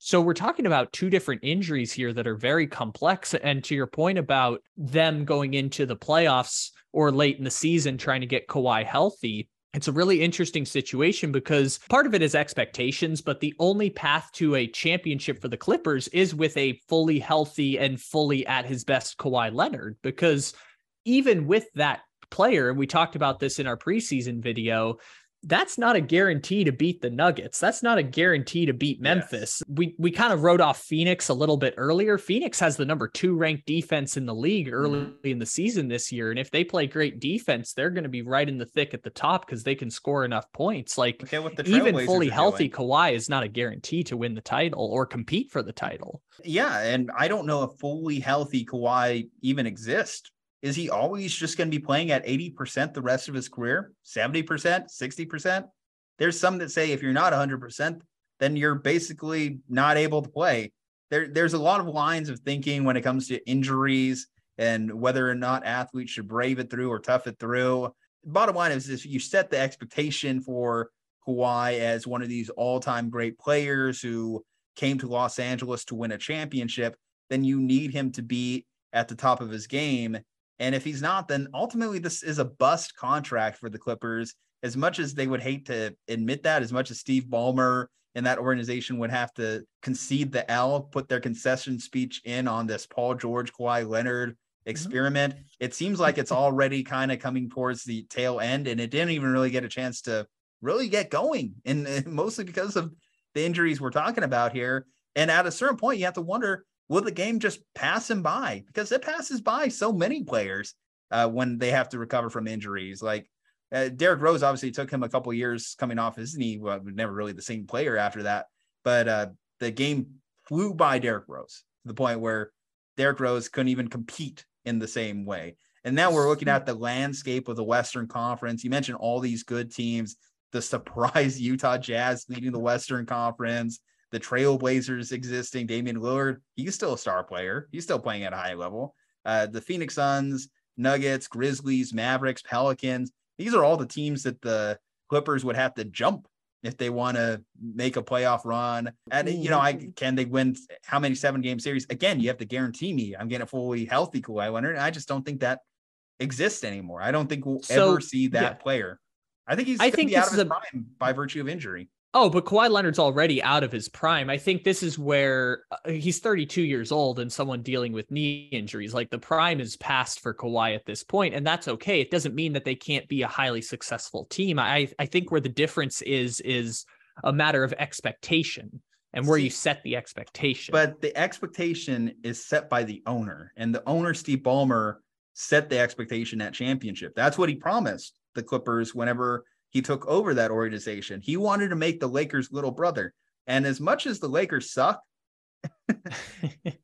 D: So we're talking about two different injuries here that are very complex. And to your point about them going into the playoffs or late in the season trying to get Kawhi healthy, it's a really interesting situation because part of it is expectations, but the only path to a championship for the Clippers is with a fully healthy and fully at his best Kawhi Leonard. Because even with that player, and we talked about this in our preseason video, that's not a guarantee to beat the Nuggets. That's not a guarantee to beat Memphis. Yes. We we kind of wrote off Phoenix a little bit earlier. Phoenix has the number 2 ranked defense in the league early mm-hmm. in the season this year and if they play great defense, they're going to be right in the thick at the top cuz they can score enough points. Like even fully healthy doing. Kawhi is not a guarantee to win the title or compete for the title.
C: Yeah, and I don't know if fully healthy Kawhi even exists is he always just going to be playing at 80% the rest of his career? 70%, 60%? There's some that say if you're not 100%, then you're basically not able to play. There, there's a lot of lines of thinking when it comes to injuries and whether or not athletes should brave it through or tough it through. Bottom line is if you set the expectation for Kawhi as one of these all-time great players who came to Los Angeles to win a championship, then you need him to be at the top of his game. And if he's not, then ultimately this is a bust contract for the Clippers. As much as they would hate to admit that, as much as Steve Ballmer and that organization would have to concede the L, put their concession speech in on this Paul George, Kawhi Leonard mm-hmm. experiment. Mm-hmm. It seems like it's already kind of coming towards the tail end, and it didn't even really get a chance to really get going, and, and mostly because of the injuries we're talking about here. And at a certain point, you have to wonder will the game just pass him by? Because it passes by so many players uh, when they have to recover from injuries. Like uh, Derrick Rose obviously took him a couple years coming off his knee. Well, never really the same player after that. But uh, the game flew by Derrick Rose to the point where Derrick Rose couldn't even compete in the same way. And now we're looking at the landscape of the Western Conference. You mentioned all these good teams, the surprise Utah Jazz leading the Western Conference, the Trailblazers existing, Damian Lillard, he's still a star player. He's still playing at a high level. Uh, the Phoenix Suns, Nuggets, Grizzlies, Mavericks, Pelicans. These are all the teams that the Clippers would have to jump if they want to make a playoff run. And you know, I mm-hmm. can they win how many seven game series? Again, you have to guarantee me I'm getting a fully healthy Kawhi Leonard. I just don't think that exists anymore. I don't think we'll so, ever see that yeah. player. I think he's I think be out of his a, prime by virtue of injury.
D: Oh, but Kawhi Leonard's already out of his prime. I think this is where uh, he's 32 years old and someone dealing with knee injuries. Like the prime is past for Kawhi at this point, and that's okay. It doesn't mean that they can't be a highly successful team. I I think where the difference is is a matter of expectation and where See, you set the expectation.
C: But the expectation is set by the owner, and the owner Steve Ballmer set the expectation at championship. That's what he promised the Clippers whenever he took over that organization. He wanted to make the Lakers' little brother. And as much as the Lakers suck, the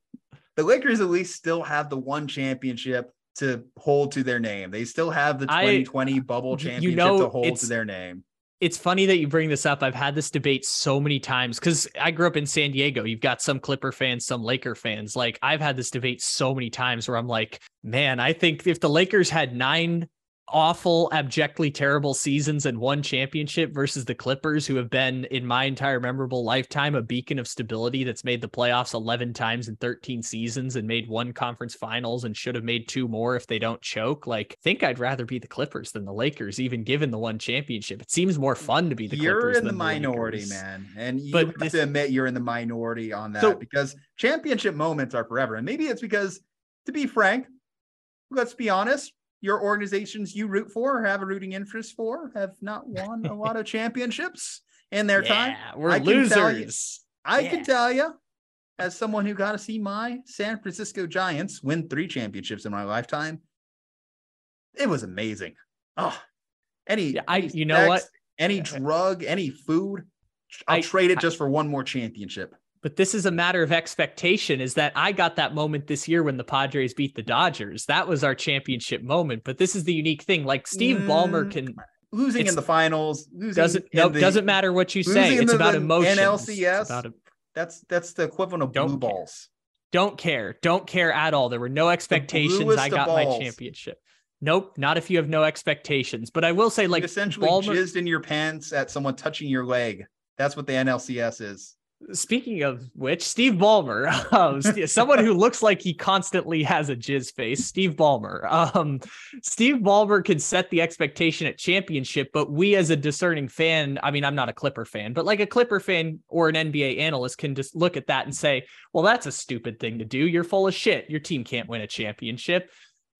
C: Lakers at least still have the one championship to hold to their name. They still have the 2020 I, bubble championship you know, to hold to their name.
D: It's funny that you bring this up. I've had this debate so many times because I grew up in San Diego. You've got some Clipper fans, some Laker fans. Like I've had this debate so many times where I'm like, man, I think if the Lakers had nine awful, abjectly terrible seasons and one championship versus the Clippers, who have been, in my entire memorable lifetime, a beacon of stability that's made the playoffs 11 times in 13 seasons and made one conference finals and should have made two more if they don't choke. Like, I think I'd rather be the Clippers than the Lakers, even given the one championship. It seems more fun to be the
C: you're
D: Clippers.
C: in the minority, Lakers. man. And you but have this, to admit you're in the minority on that so, because championship moments are forever. And maybe it's because, to be frank, let's be honest, your organizations you root for or have a rooting interest for have not won a lot of championships in their
D: yeah,
C: time.
D: We're I losers.
C: You, I yeah. can tell you, as someone who got to see my San Francisco Giants win three championships in my lifetime, it was amazing. Oh, any,
D: yeah, I, you know what?
C: Any drug, any food, I'll I, trade it just for one more championship
D: but this is a matter of expectation is that I got that moment this year when the Padres beat the Dodgers. That was our championship moment. But this is the unique thing. Like Steve mm, Ballmer can
C: losing in the finals,
D: doesn't no, the, doesn't matter what you say. It's the, about emotion.
C: NLCS. About a, that's that's the equivalent of blue balls.
D: Don't care. Don't care at all. There were no expectations. I got my championship. Nope, not if you have no expectations. But I will say, like,
C: you essentially Ballmer, jizzed in your pants at someone touching your leg. That's what the NLCS is.
D: Speaking of which, Steve Ballmer, um, someone who looks like he constantly has a jizz face, Steve Ballmer. Um, Steve Ballmer can set the expectation at championship, but we as a discerning fan, I mean, I'm not a Clipper fan, but like a Clipper fan or an NBA analyst can just look at that and say, well, that's a stupid thing to do. You're full of shit. Your team can't win a championship.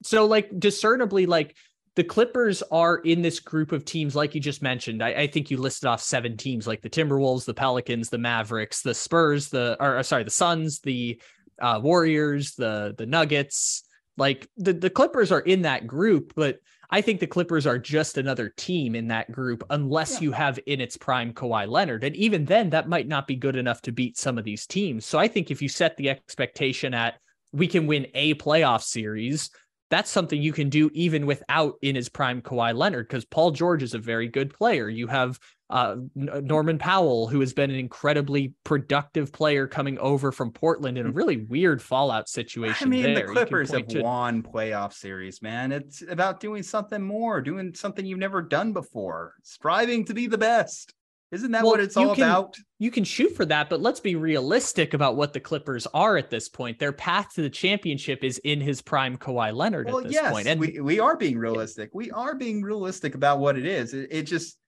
D: So, like, discernibly, like, the Clippers are in this group of teams, like you just mentioned. I, I, think you listed off seven teams, like the Timberwolves, the Pelicans, the Mavericks, the Spurs, the or uh, sorry, the Suns, the uh, Warriors, the the Nuggets. Like the the Clippers are in that group, but I think the Clippers are just another team in that group, unless yeah. you have in its prime Kawhi Leonard, and even then, that might not be good enough to beat some of these teams. So I think if you set the expectation at we can win a playoff series that's something you can do even without in his prime Kawhi Leonard because Paul George is a very good player. You have uh, Norman Powell, who has been an incredibly productive player coming over from Portland in a really weird fallout situation.
C: I mean,
D: there.
C: the Clippers have to... won playoff series, man. It's about doing something more, doing something you've never done before, striving to be the best. Isn't that
D: Well,
C: what it's all
D: can-
C: about?
D: You can shoot for that, but let's be realistic about what the Clippers are at this point. Their path to the championship is in his prime Kawhi Leonard
C: Well,
D: at this
C: yes,
D: point. And
C: we, we are being realistic. We are being realistic about what it is. It, it just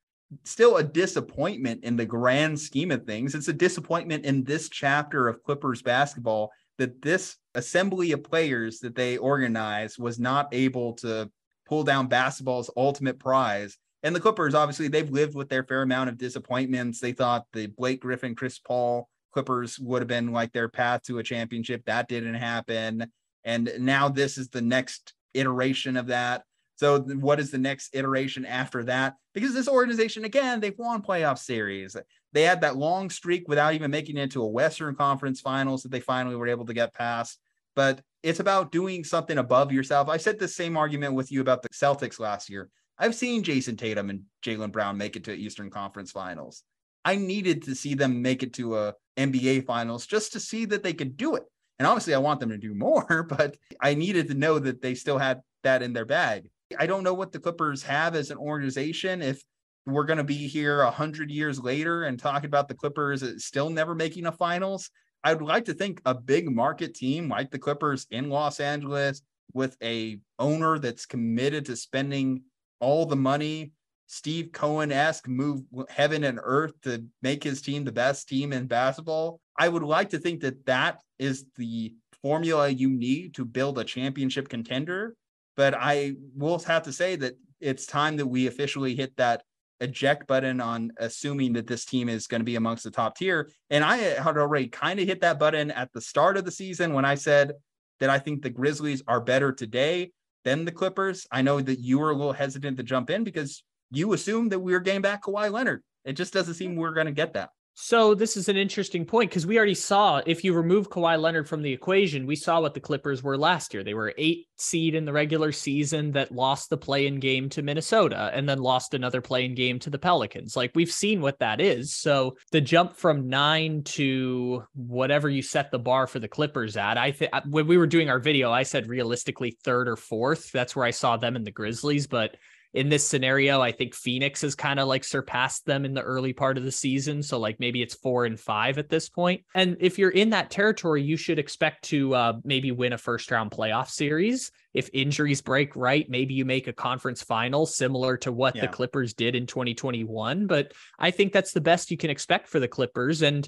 C: still a disappointment in the grand scheme of things. It's a disappointment in this chapter of Clippers basketball that this assembly of players that they organized was not able to pull down basketball's ultimate prize. And the Clippers, obviously, they've lived with their fair amount of disappointments. They thought the Blake Griffin, Chris Paul Clippers would have been like their path to a championship. That didn't happen. And now this is the next iteration of that. So what is the next iteration after that? Because this organization, again, they've won playoff series. They had that long streak without even making it into a Western Conference Finals that they finally were able to get past. But it's about doing something above yourself. I said the same argument with you about the Celtics last year. I've seen Jayson Tatum and Jaylen Brown make it to Eastern Conference Finals. I needed to see them make it to uh, a NBA Finals just to see that they could do it. And obviously, I want them to do more, but I needed to know that they still had that in their bag. I don't know what the Clippers have as an organization. If we're going to be here a hundred years later and talking about the Clippers still never making a finals, I'd like to think a big market team like the Clippers in Los Angeles with a owner that's committed to spending all the money, Steve Cohen esque move heaven and earth to make his team the best team in basketball. I would like to think that that is the formula you need to build a championship contender. But I will have to say that it's time that we officially hit that eject button on assuming that this team is going to be amongst the top tier. And I had already kind of hit that button at the start of the season when I said that I think the Grizzlies are better today than the Clippers. I know that you were a little hesitant to jump in because you assumed that we were getting back Kawhi Leonard. It just doesn't seem we're going to get that.
D: So this is an interesting point because we already saw if you remove Kawhi Leonard from the equation, we saw what the Clippers were last year. They were eight seed in the regular season that lost the play-in game to Minnesota and then lost another play-in game to the Pelicans. Like we've seen what that is. So the jump from nine to whatever you set the bar for the Clippers at, I think when we were doing our video, I said realistically third or fourth. That's where I saw them in the Grizzlies, but in this scenario, I think Phoenix has kind of like surpassed them in the early part of the season. So like maybe it's four and five at this point. And if you're in that territory, you should expect to uh, maybe win a first round playoff series. If injuries break right, maybe you make a conference final similar to what
C: Yeah.
D: the Clippers did in 2021. But I think that's the best you can expect for the Clippers. And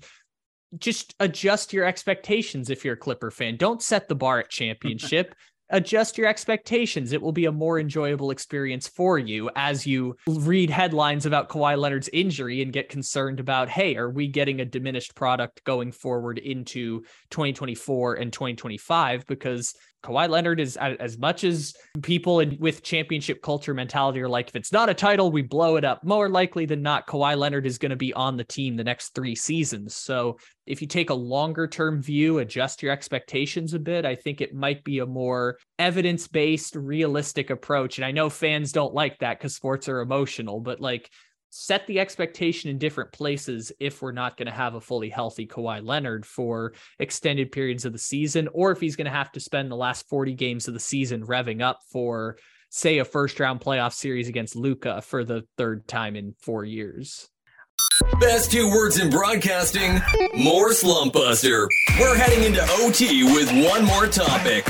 D: just adjust your expectations if you're a Clipper fan. Don't set the bar at championship. Adjust your expectations. It will be a more enjoyable experience for you as you read headlines about Kawhi Leonard's injury and get concerned about, hey, are we getting a diminished product going forward into 2024 and 2025? Because Kawhi Leonard is as much as people in, with championship culture mentality are like, if it's not a title, we blow it up. More likely than not, Kawhi Leonard is going to be on the team the next three seasons. So if you take a longer term view, adjust your expectations a bit, I think it might be a more evidence based, realistic approach. And I know fans don't like that because sports are emotional, but like set the expectation in different places if we're not going to have a fully healthy Kawhi Leonard for extended periods of the season, or if he's going to have to spend the last 40 games of the season revving up for, say, a first round playoff series against Luka for the third time in four years.
A: Best two words in broadcasting more slump buster. We're heading into OT with one more topic.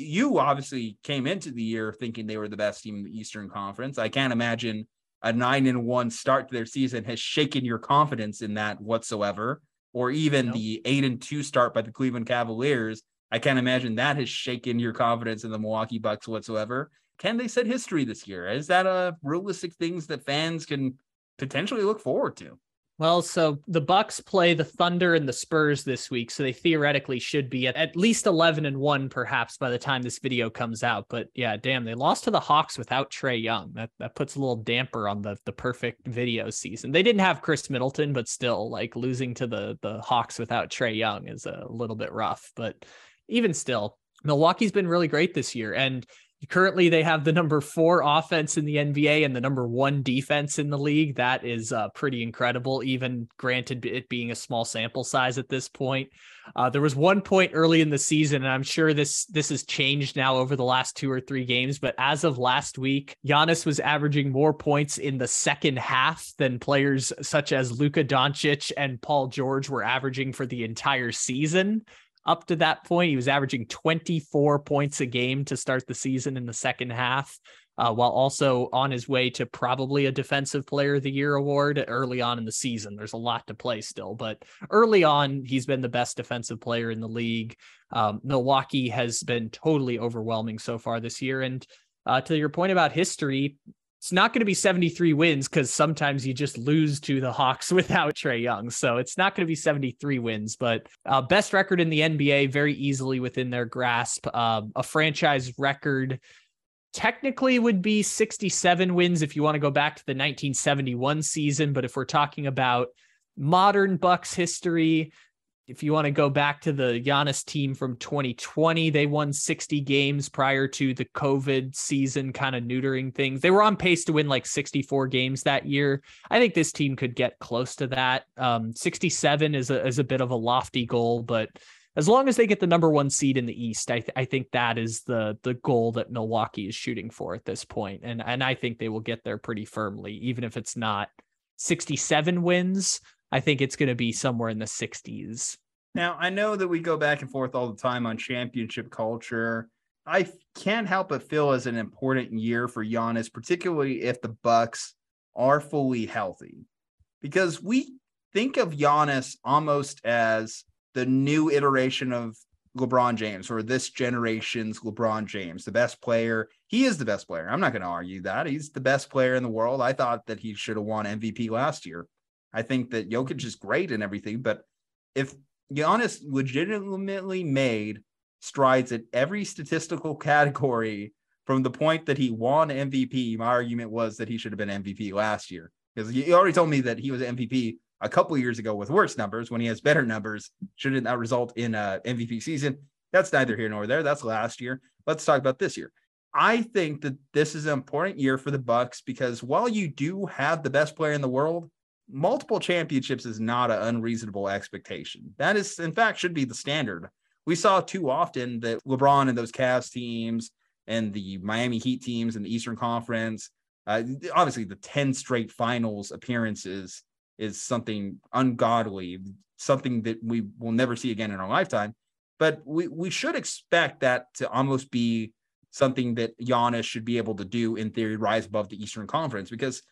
C: You obviously came into the year thinking they were the best team in the Eastern Conference. I can't imagine a nine and one start to their season has shaken your confidence in that whatsoever, or even the eight and two start by the Cleveland Cavaliers. I can't imagine that has shaken your confidence in the Milwaukee Bucks whatsoever. Can they set history this year? Is that a realistic things that fans can potentially look forward to?
D: Well, so the Bucks play the Thunder and the Spurs this week, so they theoretically should be at, at least 11 and 1 perhaps by the time this video comes out. But yeah, damn, they lost to the Hawks without Trae Young. That that puts a little damper on the the perfect video season. They didn't have Khris Middleton, but still like losing to the the Hawks without Trae Young is a little bit rough, but even still, Milwaukee's been really great this year and Currently, they have the number four offense in the NBA and the number one defense in the league. That is uh, pretty incredible, even granted it being a small sample size at this point. Uh, there was one point early in the season, and I'm sure this this has changed now over the last two or three games. But as of last week, Giannis was averaging more points in the second half than players such as Luka Doncic and Paul George were averaging for the entire season up to that point. He was averaging 24 points a game to start the season in the second half, uh, while also on his way to probably a Defensive Player of the Year award early on in the season. There's a lot to play still, but early on, he's been the best defensive player in the league. Um, Milwaukee has been totally overwhelming so far this year. And uh, to your point about history, it's not going to be 73 wins because sometimes you just lose to the Hawks without Trae Young. So it's not going to be 73 wins, but uh, best record in the NBA, very easily within their grasp. Uh, a franchise record technically would be 67 wins if you want to go back to the 1971 season. But if we're talking about modern Bucks history, if you want to go back to the Giannis team from 2020, they won 60 games prior to the COVID season kind of neutering things. They were on pace to win like 64 games that year. I think this team could get close to that. Um, 67 is a, is a bit of a lofty goal, but as long as they get the number one seed in the East, I, th- I think that is the the goal that Milwaukee is shooting for at this point, and and I think they will get there pretty firmly, even if it's not 67 wins. I think it's going to be somewhere in the 60s.
C: Now, I know that we go back and forth all the time on championship culture. I can't help but feel as an important year for Giannis, particularly if the Bucks are fully healthy. Because we think of Giannis almost as the new iteration of LeBron James or this generation's LeBron James, the best player. He is the best player. I'm not going to argue that. He's the best player in the world. I thought that he should have won MVP last year. I think that Jokic is great and everything, but if Giannis legitimately made strides at every statistical category from the point that he won MVP, my argument was that he should have been MVP last year because you already told me that he was MVP a couple years ago with worse numbers. When he has better numbers, shouldn't that result in a MVP season? That's neither here nor there. That's last year. Let's talk about this year. I think that this is an important year for the Bucks because while you do have the best player in the world, multiple championships is not an unreasonable expectation. That is, in fact, should be the standard. We saw too often that LeBron and those Cavs teams and the Miami Heat teams in the Eastern Conference, uh, obviously the 10 straight finals appearances is something ungodly, something that we will never see again in our lifetime. But we, we should expect that to almost be something that Giannis should be able to do in theory, rise above the Eastern Conference because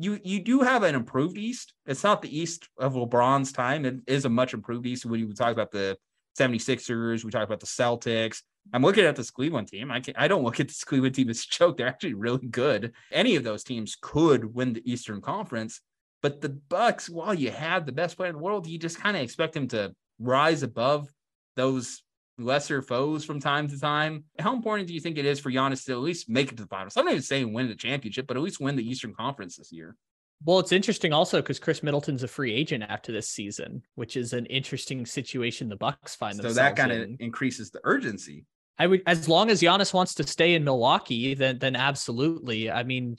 C: you you do have an improved East. It's not the East of LeBron's time. It is a much improved East when you talk about the 76ers, we talk about the Celtics. I'm looking at this Cleveland team. I can I don't look at this Cleveland team as a joke. They're actually really good. Any of those teams could win the Eastern Conference. But the Bucks, while you have the best player in the world, you just kind of expect him to rise above those lesser foes from time to time. How important do you think it is for Giannis to at least make it to the finals? I'm not even saying win the championship, but at least win the Eastern Conference this year.
D: Well, it's interesting also because Khris Middleton's a free agent after this season, which is an interesting situation the Bucks find
C: so
D: themselves.
C: So that kind of
D: in.
C: increases the urgency.
D: I would, as long as Giannis wants to stay in Milwaukee, then then absolutely. I mean,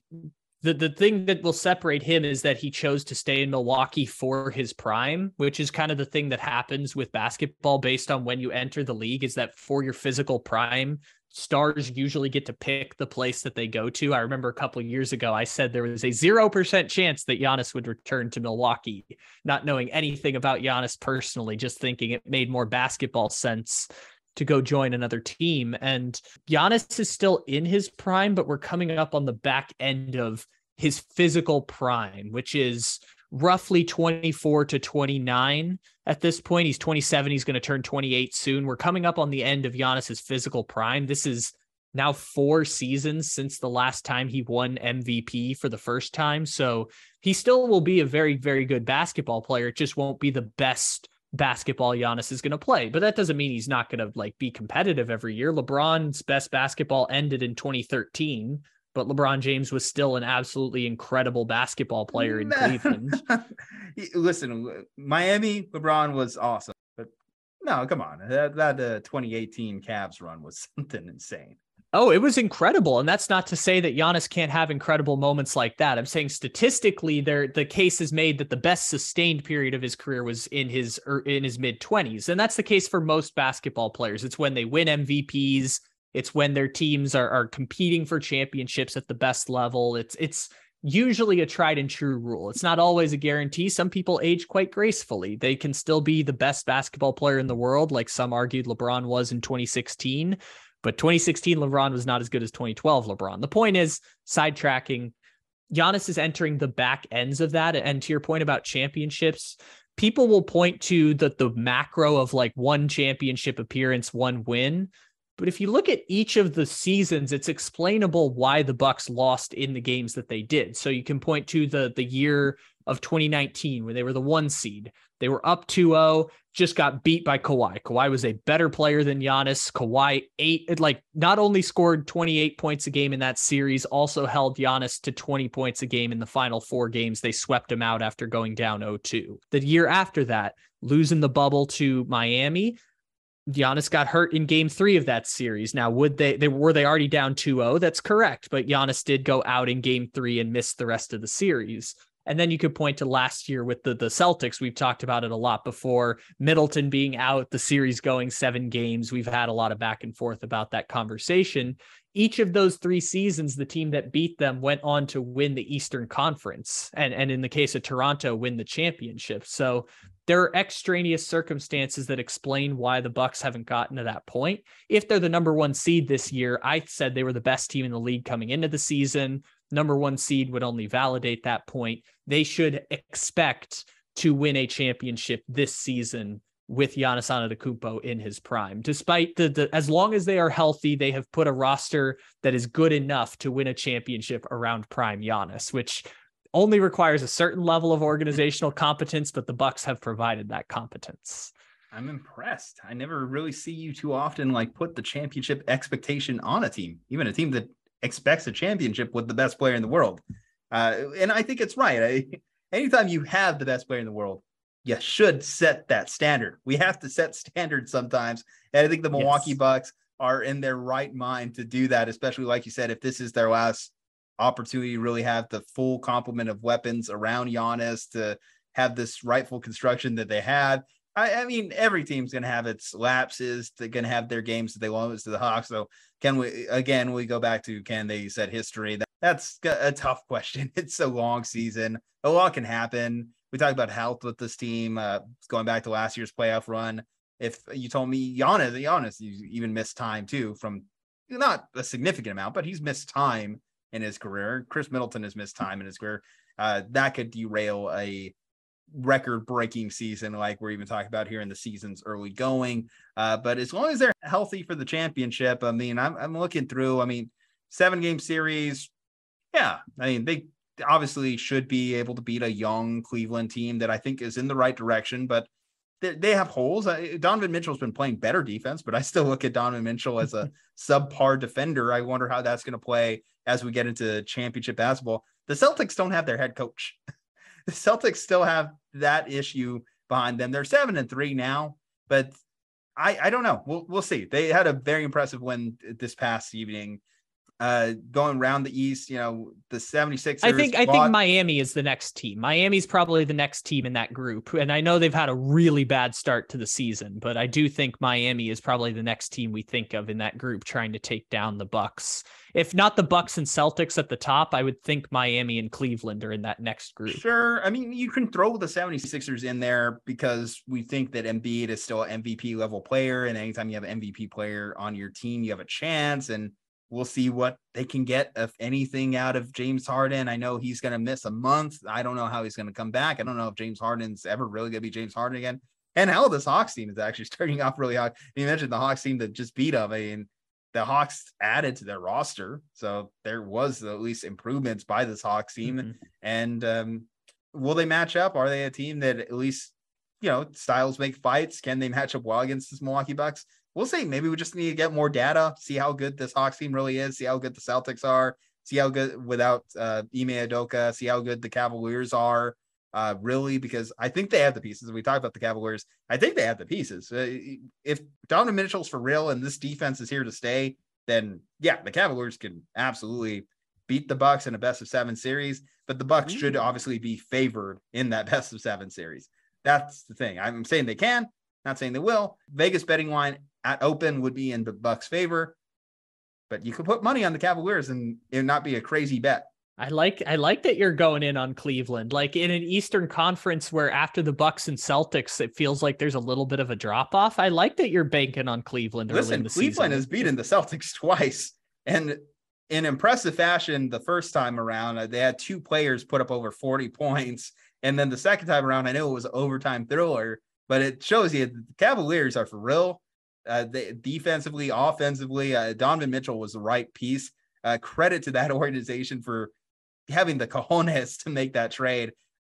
D: the the thing that will separate him is that he chose to stay in Milwaukee for his prime, which is kind of the thing that happens with basketball based on when you enter the league is that for your physical prime, stars usually get to pick the place that they go to. I remember a couple years ago I said there was a 0% chance that Giannis would return to Milwaukee, not knowing anything about Giannis personally, just thinking it made more basketball sense to go join another team. And Giannis is still in his prime, but we're coming up on the back end of his physical prime, which is roughly 24 to 29 at this point. He's 27. He's going to turn 28 soon. We're coming up on the end of Giannis's physical prime. This is now four seasons since the last time he won MVP for the first time. So he still will be a very, very good basketball player. It just won't be the best basketball Giannis is going to play. But that doesn't mean he's not going to like be competitive every year. LeBron's best basketball ended in 2013, but LeBron James was still an absolutely incredible basketball player in Cleveland.
C: Listen, Miami LeBron was awesome, but no, come on. That, that uh, 2018 Cavs run was something insane.
D: Oh, it was incredible. And that's not to say that Giannis can't have incredible moments like that. I'm saying statistically, there the case is made that the best sustained period of his career was in his er, in his mid 20s. And that's the case for most basketball players. It's when they win MVPs, it's when their teams are, are competing for championships at the best level. It's it's usually a tried and true rule. It's not always a guarantee. Some people age quite gracefully. They can still be the best basketball player in the world, like some argued LeBron was in 2016 but 2016 LeBron was not as good as 2012 LeBron. The point is, sidetracking, Giannis is entering the back ends of that. And to your point about championships, people will point to the the macro of like one championship appearance, one win. But if you look at each of the seasons, it's explainable why the Bucks lost in the games that they did. So you can point to the the year of 2019 where they were the one seed. They were up 2-0, just got beat by Kawhi. Kawhi was a better player than Giannis. Kawhi eight like not only scored 28 points a game in that series, also held Giannis to 20 points a game in the final four games. They swept him out after going down 0-2. The year after that, losing the bubble to Miami, Giannis got hurt in game three of that series. Now, would they, they were they already down 2-0? That's correct. But Giannis did go out in game three and miss the rest of the series. And then you could point to last year with the the Celtics. We've talked about it a lot before. Middleton being out, the series going seven games. We've had a lot of back and forth about that conversation. Each of those three seasons, the team that beat them went on to win the Eastern Conference, and and in the case of Toronto, win the championship. So there are extraneous circumstances that explain why the Bucks haven't gotten to that point. If they're the number one seed this year, I said they were the best team in the league coming into the season number one seed would only validate that point. They should expect to win a championship this season with Giannis Antetokounmpo in his prime. Despite the, the as long as they are healthy, they have put a roster that is good enough to win a championship around prime Giannis, which only requires a certain level of organizational competence, but the Bucks have provided that competence.
C: I'm impressed. I never really see you too often like put the championship expectation on a team, even a team that expects a championship with the best player in the world. Uh, and I think it's right. I, anytime you have the best player in the world, you should set that standard. We have to set standards sometimes. And I think the Milwaukee yes. Bucks are in their right mind to do that, especially like you said, if this is their last opportunity to really have the full complement of weapons around Giannis to have this rightful construction that they had. I, I mean, every team's going to have its lapses. They're going to have their games that they lose to the Hawks. So, can we again? We go back to can they set history? That, that's a tough question. It's a long season. A lot can happen. We talked about health with this team. Uh, going back to last year's playoff run. If you told me Giannis, Giannis, you even missed time too from not a significant amount, but he's missed time in his career. Khris Middleton has missed time in his career. Uh, that could derail a record breaking season like we're even talking about here in the season's early going. Uh, but as long as they're healthy for the championship, I mean, I'm, I'm looking through, I mean, seven game series. Yeah. I mean, they obviously should be able to beat a young Cleveland team that I think is in the right direction, but they, they have holes. Donovan Mitchell's been playing better defense, but I still look at Donovan Mitchell as a subpar defender. I wonder how that's going to play as we get into championship basketball. The Celtics don't have their head coach. the Celtics still have that issue behind them. They're seven and three now, but I, I don't know. We'll we'll see. They had a very impressive win this past evening uh, going around the East, you know, the 76ers.
D: I think I think Miami is the next team. Miami's probably the next team in that group. And I know they've had a really bad start to the season, but I do think Miami is probably the next team we think of in that group trying to take down the Bucks. If not the Bucks and Celtics at the top, I would think Miami and Cleveland are in that next group.
C: Sure. I mean, you can throw the 76ers in there because we think that Embiid is still an MVP level player. And anytime you have an MVP player on your team, you have a chance. And We'll see what they can get, if anything, out of James Harden. I know he's going to miss a month. I don't know how he's going to come back. I don't know if James Harden's ever really going to be James Harden again. And hell, this Hawks team is actually starting off really hot. You mentioned the Hawks team that just beat up. I mean, the Hawks added to their roster, so there was at least improvements by this Hawks team. Mm-hmm. And um, will they match up? Are they a team that at least you know styles make fights? Can they match up well against this Milwaukee Bucks? We'll see. Maybe we just need to get more data, see how good this Hawks team really is, see how good the Celtics are, see how good without uh, Ime Udoka, see how good the Cavaliers are. Uh, really, because I think they have the pieces. We talked about the Cavaliers. I think they have the pieces. Uh, if Donovan Mitchell's for real and this defense is here to stay, then yeah, the Cavaliers can absolutely beat the Bucks in a best of seven series, but the Bucks should obviously be favored in that best of seven series. That's the thing. I'm saying they can, not saying they will. Vegas betting line at open would be in the Bucks' favor, but you could put money on the Cavaliers and it not be a crazy bet.
D: I like I like that you're going in on Cleveland. Like in an Eastern Conference where after the Bucks and Celtics, it feels like there's a little bit of a drop off. I like that you're banking on Cleveland.
C: Listen, Cleveland
D: season.
C: has beaten the Celtics twice, and in impressive fashion the first time around. Uh, they had two players put up over 40 points. And then the second time around, I know it was an overtime thriller, but it shows you the Cavaliers are for real. Uh, they, defensively, offensively, uh, Donovan Mitchell was the right piece. Uh, credit to that organization for having the cojones to make that trade.